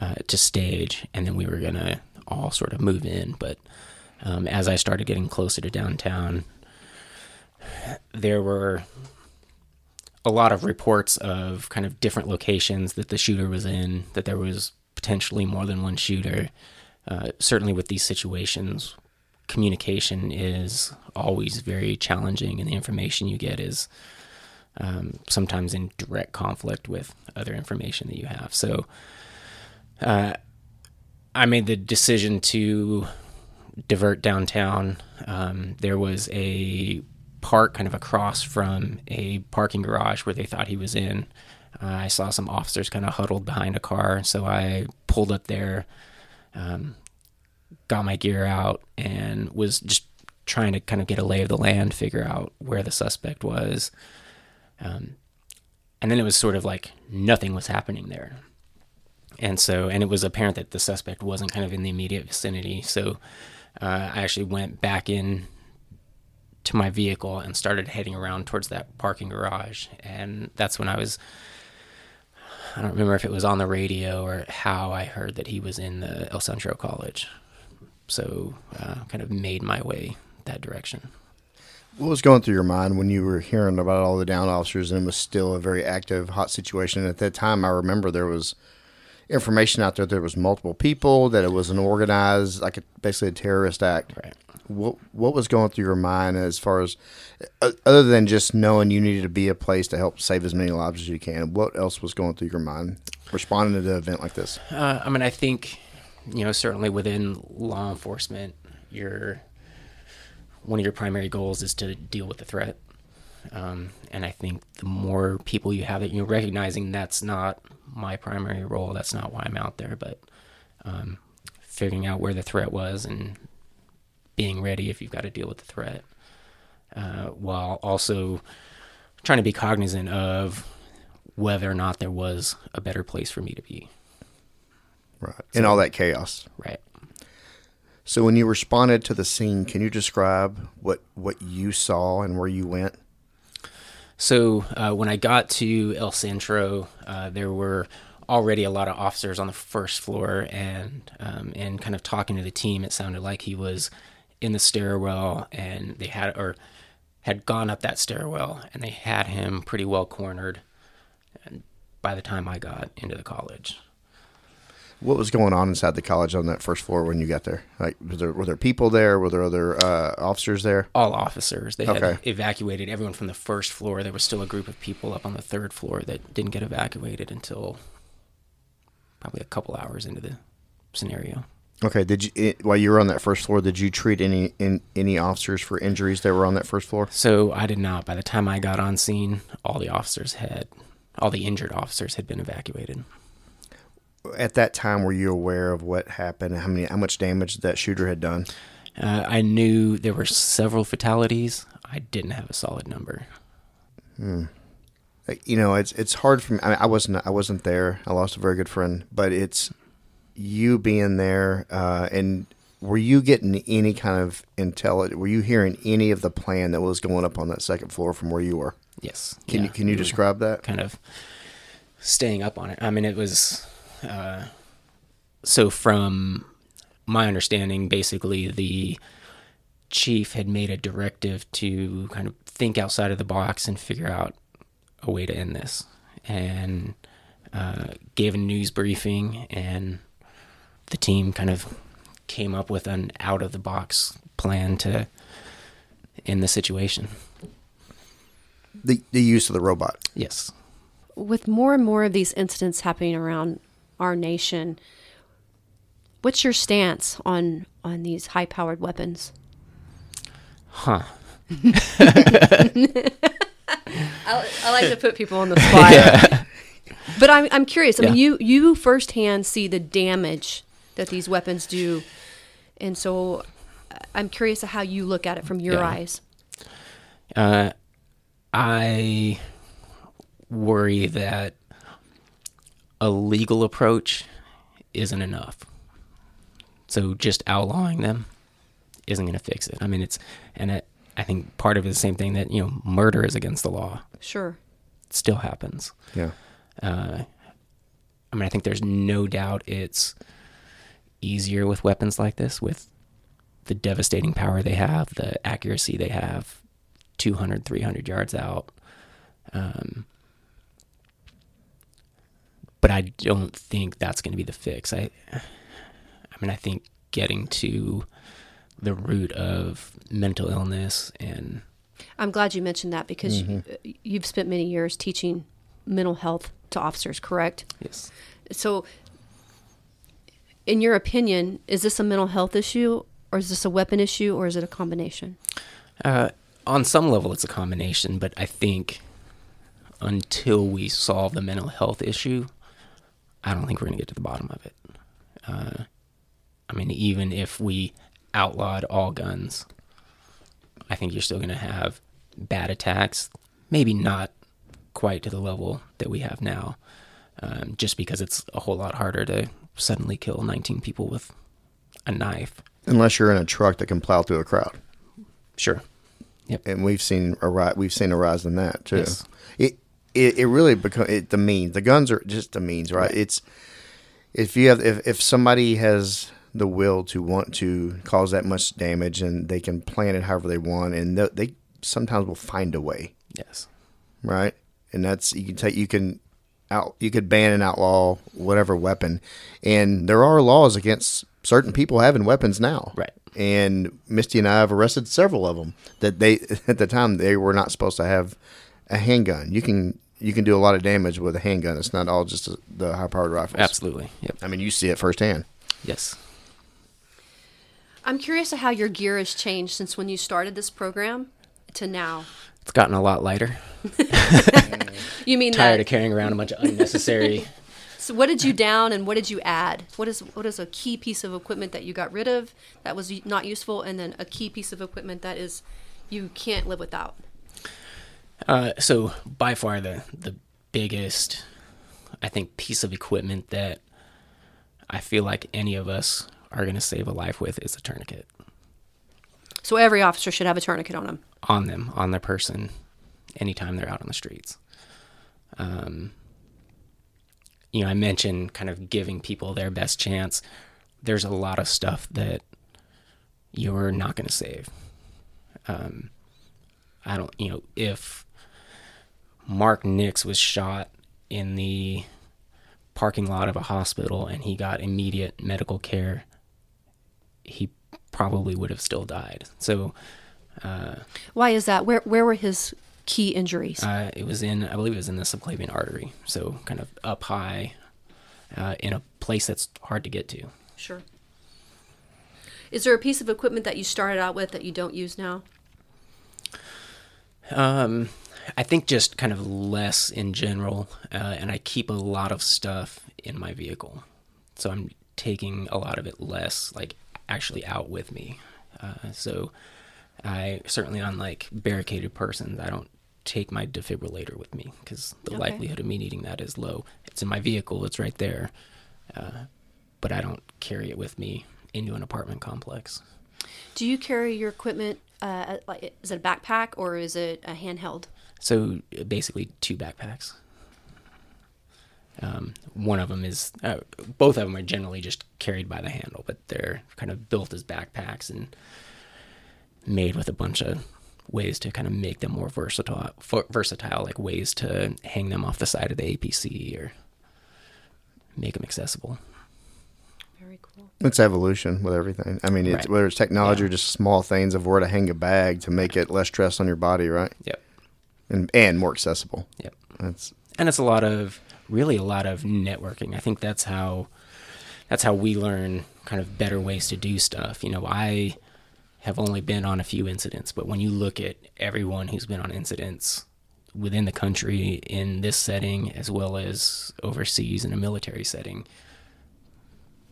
uh, to stage, and then we were to all sort of move in. But um, as I started getting closer to downtown, there were a lot of reports of kind of different locations that the shooter was in, that there was potentially more than one shooter. Uh, certainly, with these situations, communication is always very challenging, and the information you get is um, sometimes in direct conflict with other information that you have. So uh, I made the decision to divert downtown. Um, there was a park kind of across from a parking garage where they thought he was in. Uh, I saw some officers kind of huddled behind a car, so I pulled up there, um, got my gear out, and was just trying to kind of get a lay of the land, figure out where the suspect was. Um, and then it was sort of like nothing was happening there. And so, and it was apparent that the suspect wasn't kind of in the immediate vicinity. So uh, I actually went back in to my vehicle and started heading around towards that parking garage. And that's when I was, I don't remember if it was on the radio or how I heard that he was in the El Centro College. So uh, kind of made my way that direction. What was going through your mind when you were hearing about all the down officers and it was still a very active, hot situation? At that time, I remember there was information out there that there was multiple people, that it was an organized, like a, basically a terrorist act. Right. What what was going through your mind as far as uh, other than just knowing you needed to be a place to help save as many lives as you can? What else was going through your mind responding to an event like this? Uh, I mean, I think, you know, certainly within law enforcement, your one of your primary goals is to deal with the threat. Um, and I think the more people you have that you're recognizing that's not my primary role, that's not why I'm out there, but um, figuring out where the threat was and being ready if you've got to deal with the threat, uh, while also trying to be cognizant of whether or not there was a better place for me to be. Right. In all that chaos. Right. So when you responded to the scene, can you describe what what you saw and where you went? So uh, when I got to El Centro, uh, there were already a lot of officers on the first floor, and um, and kind of talking to the team, it sounded like he was in the stairwell, and they had or had gone up that stairwell, and they had him pretty well cornered. And by the time I got into the college, What was going on inside the college on that first floor when you got there? Like, was there, were there people there? Were there other uh, officers there? all officers they had evacuated everyone from the first floor. There was still a group of people up on the third floor that didn't get evacuated until probably a couple hours into the scenario. Okay. Did you it, while you were on that first floor? Did you treat any in, any officers for injuries that were on that first floor? So I did not. By the time I got on scene, all the officers had, all the injured officers had been evacuated. At that time, were you aware of what happened? How many? How much damage that shooter had done? Uh, I knew there were several fatalities. I didn't have a solid number. Like, You know, it's it's hard for me. I, mean, I wasn't I wasn't there. I lost a very good friend, but it's you being there. Uh, and were you getting any kind of intelligence? Were you hearing any of the plan that was going up on that second floor from where you were? Yes. Can you can you describe that? Kind of staying up on it. I mean, it was. Uh, so from my understanding, basically the chief had made a directive to kind of think outside of the box and figure out a way to end this, and uh, gave a news briefing, and the team kind of came up with an out of the box plan to end the situation. The the use of the robot. Yes. With more and more of these incidents happening around our nation, what's your stance on on these high powered weapons? Huh. I, I like to put people on the spot. But I'm, I'm curious. I mean, you you firsthand see the damage that these weapons do, and so uh, I'm curious of how you look at it from your Yeah. eyes. Uh, I worry that a legal approach isn't enough. So just outlawing them isn't going to fix it. I mean, it's, and it, I think part of it is the same thing that, you know, murder is against the law. Sure. It still happens. Yeah. Uh, I mean, I think there's no doubt it's easier with weapons like this, with the devastating power they have, the accuracy they have, 200, 300 yards out. Um, but I don't think that's going to be the fix. I, I mean, I think getting to the root of mental illness and I'm glad you mentioned that because you, you've spent many years teaching mental health to officers, correct? yes. So, in your opinion, is this a mental health issue, or is this a weapon issue, or is it a combination? Uh, on some level, it's a combination, but I think until we solve the mental health issue, I don't think we're going to get to the bottom of it. Uh, I mean, even if we outlawed all guns, I think you're still going to have bad attacks. Maybe not quite to the level that we have now, um, just because it's a whole lot harder to suddenly kill 19 people with a knife. Unless you're in a truck that can plow through a crowd. Sure. Yep. And we've seen a rise. We've seen a rise in that too. Yes. It, it it really become it, the means. The guns are just the means, right? It's if you have if if somebody has the will to want to cause that much damage and they can plan it however they want, and they, they sometimes will find a way, Yes. right? And that's you can take you can out you could ban and outlaw whatever weapon, and there are laws against certain people having weapons now, Right. and Misty and I have arrested several of them that they at the time they were not supposed to have a handgun. You can you can do a lot of damage with a handgun. It's not all just the high powered rifles. Absolutely. Yep. I mean, you see it firsthand. Yes. I'm curious to how your gear has changed since when you started this program to now. It's gotten a lot lighter. You mean Tired that? of carrying around a bunch of unnecessary. So what did you down and what did you add? What is what is a key piece of equipment that you got rid of that was not useful, and then a key piece of equipment that is you can't live without? Uh, so by far the the biggest, I think, piece of equipment that I feel like any of us are going to save a life with is a tourniquet So every officer should have a tourniquet on them. on them, on their person, anytime they're out on the streets. Um, you know, I mentioned kind of giving people their best chance. There's a lot of stuff that you're not going to save. Um, I don't, you know, if Mark Nix was shot in the parking lot of a hospital and he got immediate medical care, he probably would have still died. So, Why is that? Where where were his key injuries? Uh, it was in, I believe it was in the subclavian artery, so kind of up high, uh, in a place that's hard to get to. sure. Is there a piece of equipment that you started out with that you don't use now? Um, I think just kind of less in general, uh, and I keep a lot of stuff in my vehicle, so I'm taking a lot of it less, like actually out with me. Uh, so I certainly on like barricaded persons, I don't take my defibrillator with me because the Okay. likelihood of me needing that is low. It's in my vehicle, it's right there, uh, but I don't carry it with me into an apartment complex. Do you carry your equipment? Uh, like, is it a backpack or is it a handheld? So basically, two backpacks. Um, one of them is, uh, both of them are generally just carried by the handle, but they're kind of built as backpacks and made with a bunch of ways to kind of make them more versatile, versatile, like ways to hang them off the side of the APC or make them accessible. Very cool. It's evolution with everything. I mean, it's, Right. whether it's technology Yeah. or just small things of where to hang a bag to make it less stress on your body, right? Yep. And and more accessible. Yep. That's and it's a lot of really a lot of networking. I think that's how that's how we learn kind of better ways to do stuff. You know, I have only been on a few incidents, but when you look at everyone who's been on incidents within the country in this setting as well as overseas in a military setting,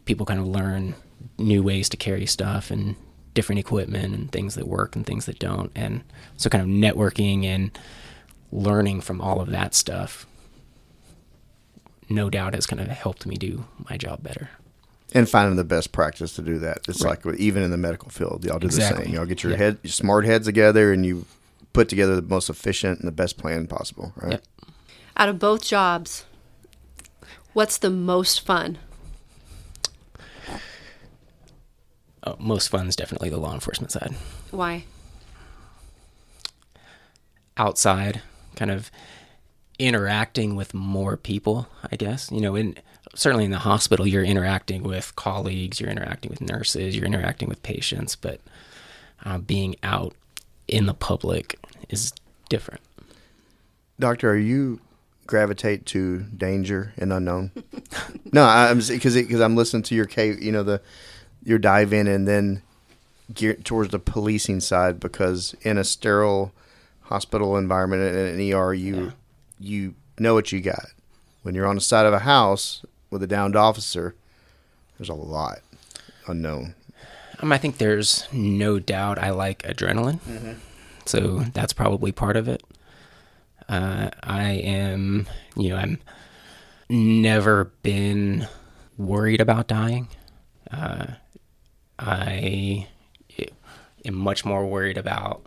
people kind of learn new ways to carry stuff and different equipment and things that work and things that don't. And so kind of networking and learning from all of that stuff no doubt has kind of helped me do my job better. and finding the best practice to do that. It's Right. like even in the medical field, y'all do the same. Y'all get your Yeah. head, your smart heads together, and you put together the most efficient and the best plan possible. Right? Yep. Out of both jobs, what's the most fun? Uh, most fun is definitely the law enforcement side. Why? Outside, kind of interacting with more people, I guess. You know, in certainly in the hospital, you're interacting with colleagues, you're interacting with nurses, you're interacting with patients, but uh, being out in the public is different. Doctor, are you gravitate to danger and unknown? no, I'm because because I'm listening to your cave, you know the your dive in and then geared towards the policing side because in a sterile hospital environment in an ER, you Yeah. you know what you got. When you're on the side of a house with a downed officer, there's a lot unknown. Um, I think there's no doubt I like adrenaline, so that's probably part of it. Uh, I am, you know, I'm never been worried about dying. Uh, I am much more worried about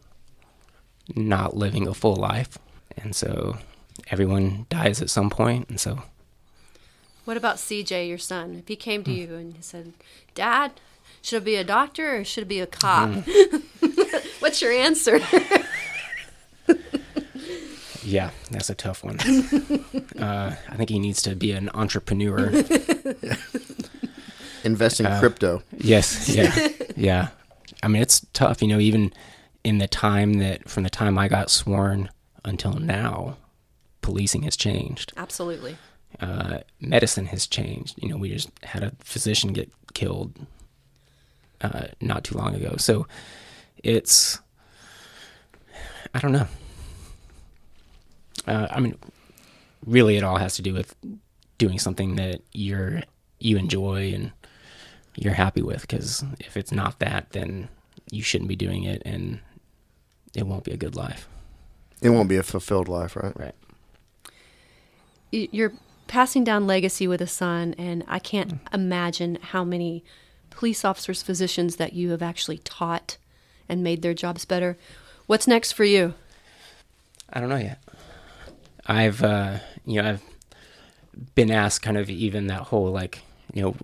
not living a full life, and so everyone dies at some point, and so What about CJ, your son? If he came to you and he said, Dad, should I be a doctor or should I be a cop? What's your answer? Yeah, that's a tough one. uh, I think he needs to be an entrepreneur. Invest in Uh, crypto. yes, yeah, yeah. I mean, it's tough, you know. Even in the time that, from the time I got sworn until now, policing has changed. Absolutely. Uh, medicine has changed. You know, we just had a physician get killed uh, not too long ago. So it's, I don't know. Uh, I mean, really, it all has to do with doing something that you're you enjoy and you're happy with. Because if it's not that, then you shouldn't be doing it, and it won't be a good life. It won't be a fulfilled life, right? Right. You're passing down legacy with a son, and I can't imagine how many police officers, physicians that you have actually taught and made their jobs better. What's next for you? I don't know yet. I've uh, you know I've been asked kind of even that whole like you know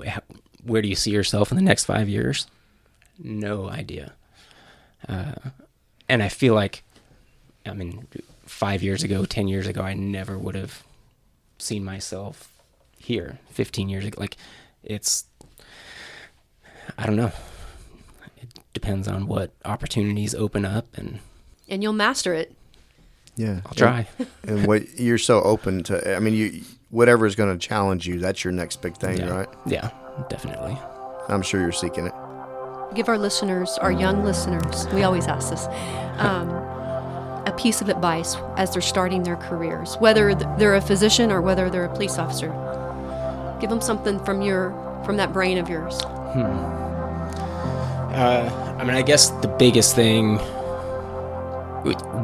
where do you see yourself in the next five years? No idea. Uh, and I feel like I mean five years ago, ten years ago, I never would have seen myself here. Fifteen years ago, like it's I don't know. It depends on what opportunities open up, and And you'll master it. Yeah, I'll try. And what you're so open to, I mean, you whatever is going to challenge you, that's your next big thing, yeah. right? Yeah, definitely. I'm sure you're seeking it. Give our listeners, our young listeners, we always ask this, um, a piece of advice as they're starting their careers, whether they're a physician or whether they're a police officer. Give them something from your from that brain of yours. Uh, I mean, I guess the biggest thing,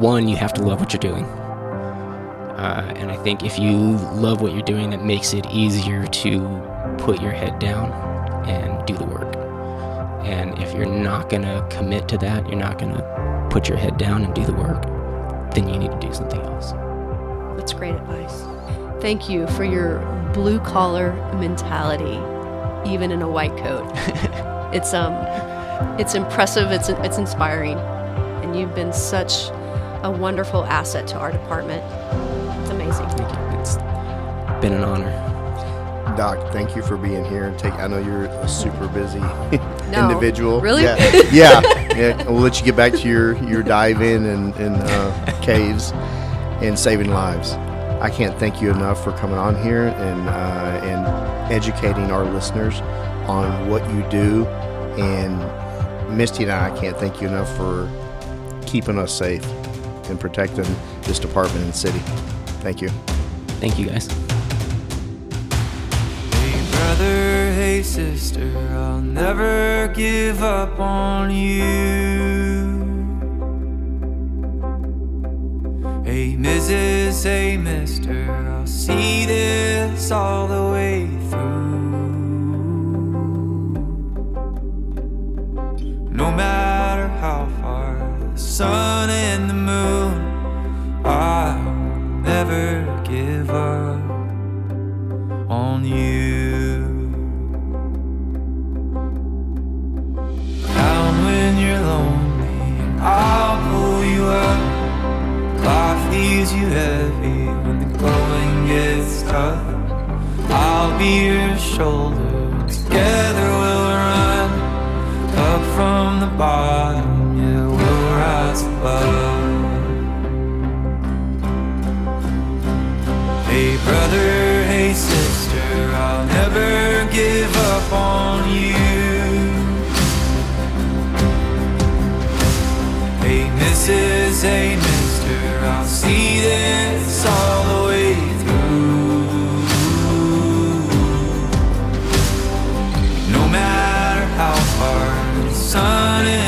one, you have to love what you're doing. Uh, and I think if you love what you're doing, it makes it easier to put your head down and do the work. And if you're not going to commit to that, you're not going to put your head down and do the work, then you need to do something else. That's great advice. Thank you for your blue collar mentality, even in a white coat. it's um, it's impressive. It's it's inspiring, and you've been such a wonderful asset to our department. It's amazing. Thank you. It's been an honor. Doc, thank you for being here. And take, I know you're super busy No. individual. Really? Yeah. yeah. yeah. We'll let you get back to your your dive in and, and uh, caves and saving lives. I can't thank you enough for coming on here and uh, and educating our listeners on what you do. And Misty and I, I can't thank you enough for keeping us safe and protecting this department and city. Thank you. Thank you, guys. Hey sister, I'll never give up on you. Hey Mrs., hey mister, I'll see this all the way through. No matter how far the sun and the moon, I'll never give up on you. Lonely, I'll pull you up. Life leaves you heavy when the going gets tough. I'll be your shoulder. Together we'll run up from the bottom. Yeah, we'll rise above. Hey brother, hey sister, I'll never give up on you. Hey Mrs., hey Mister, I'll see this all the way through. No matter how far the sun and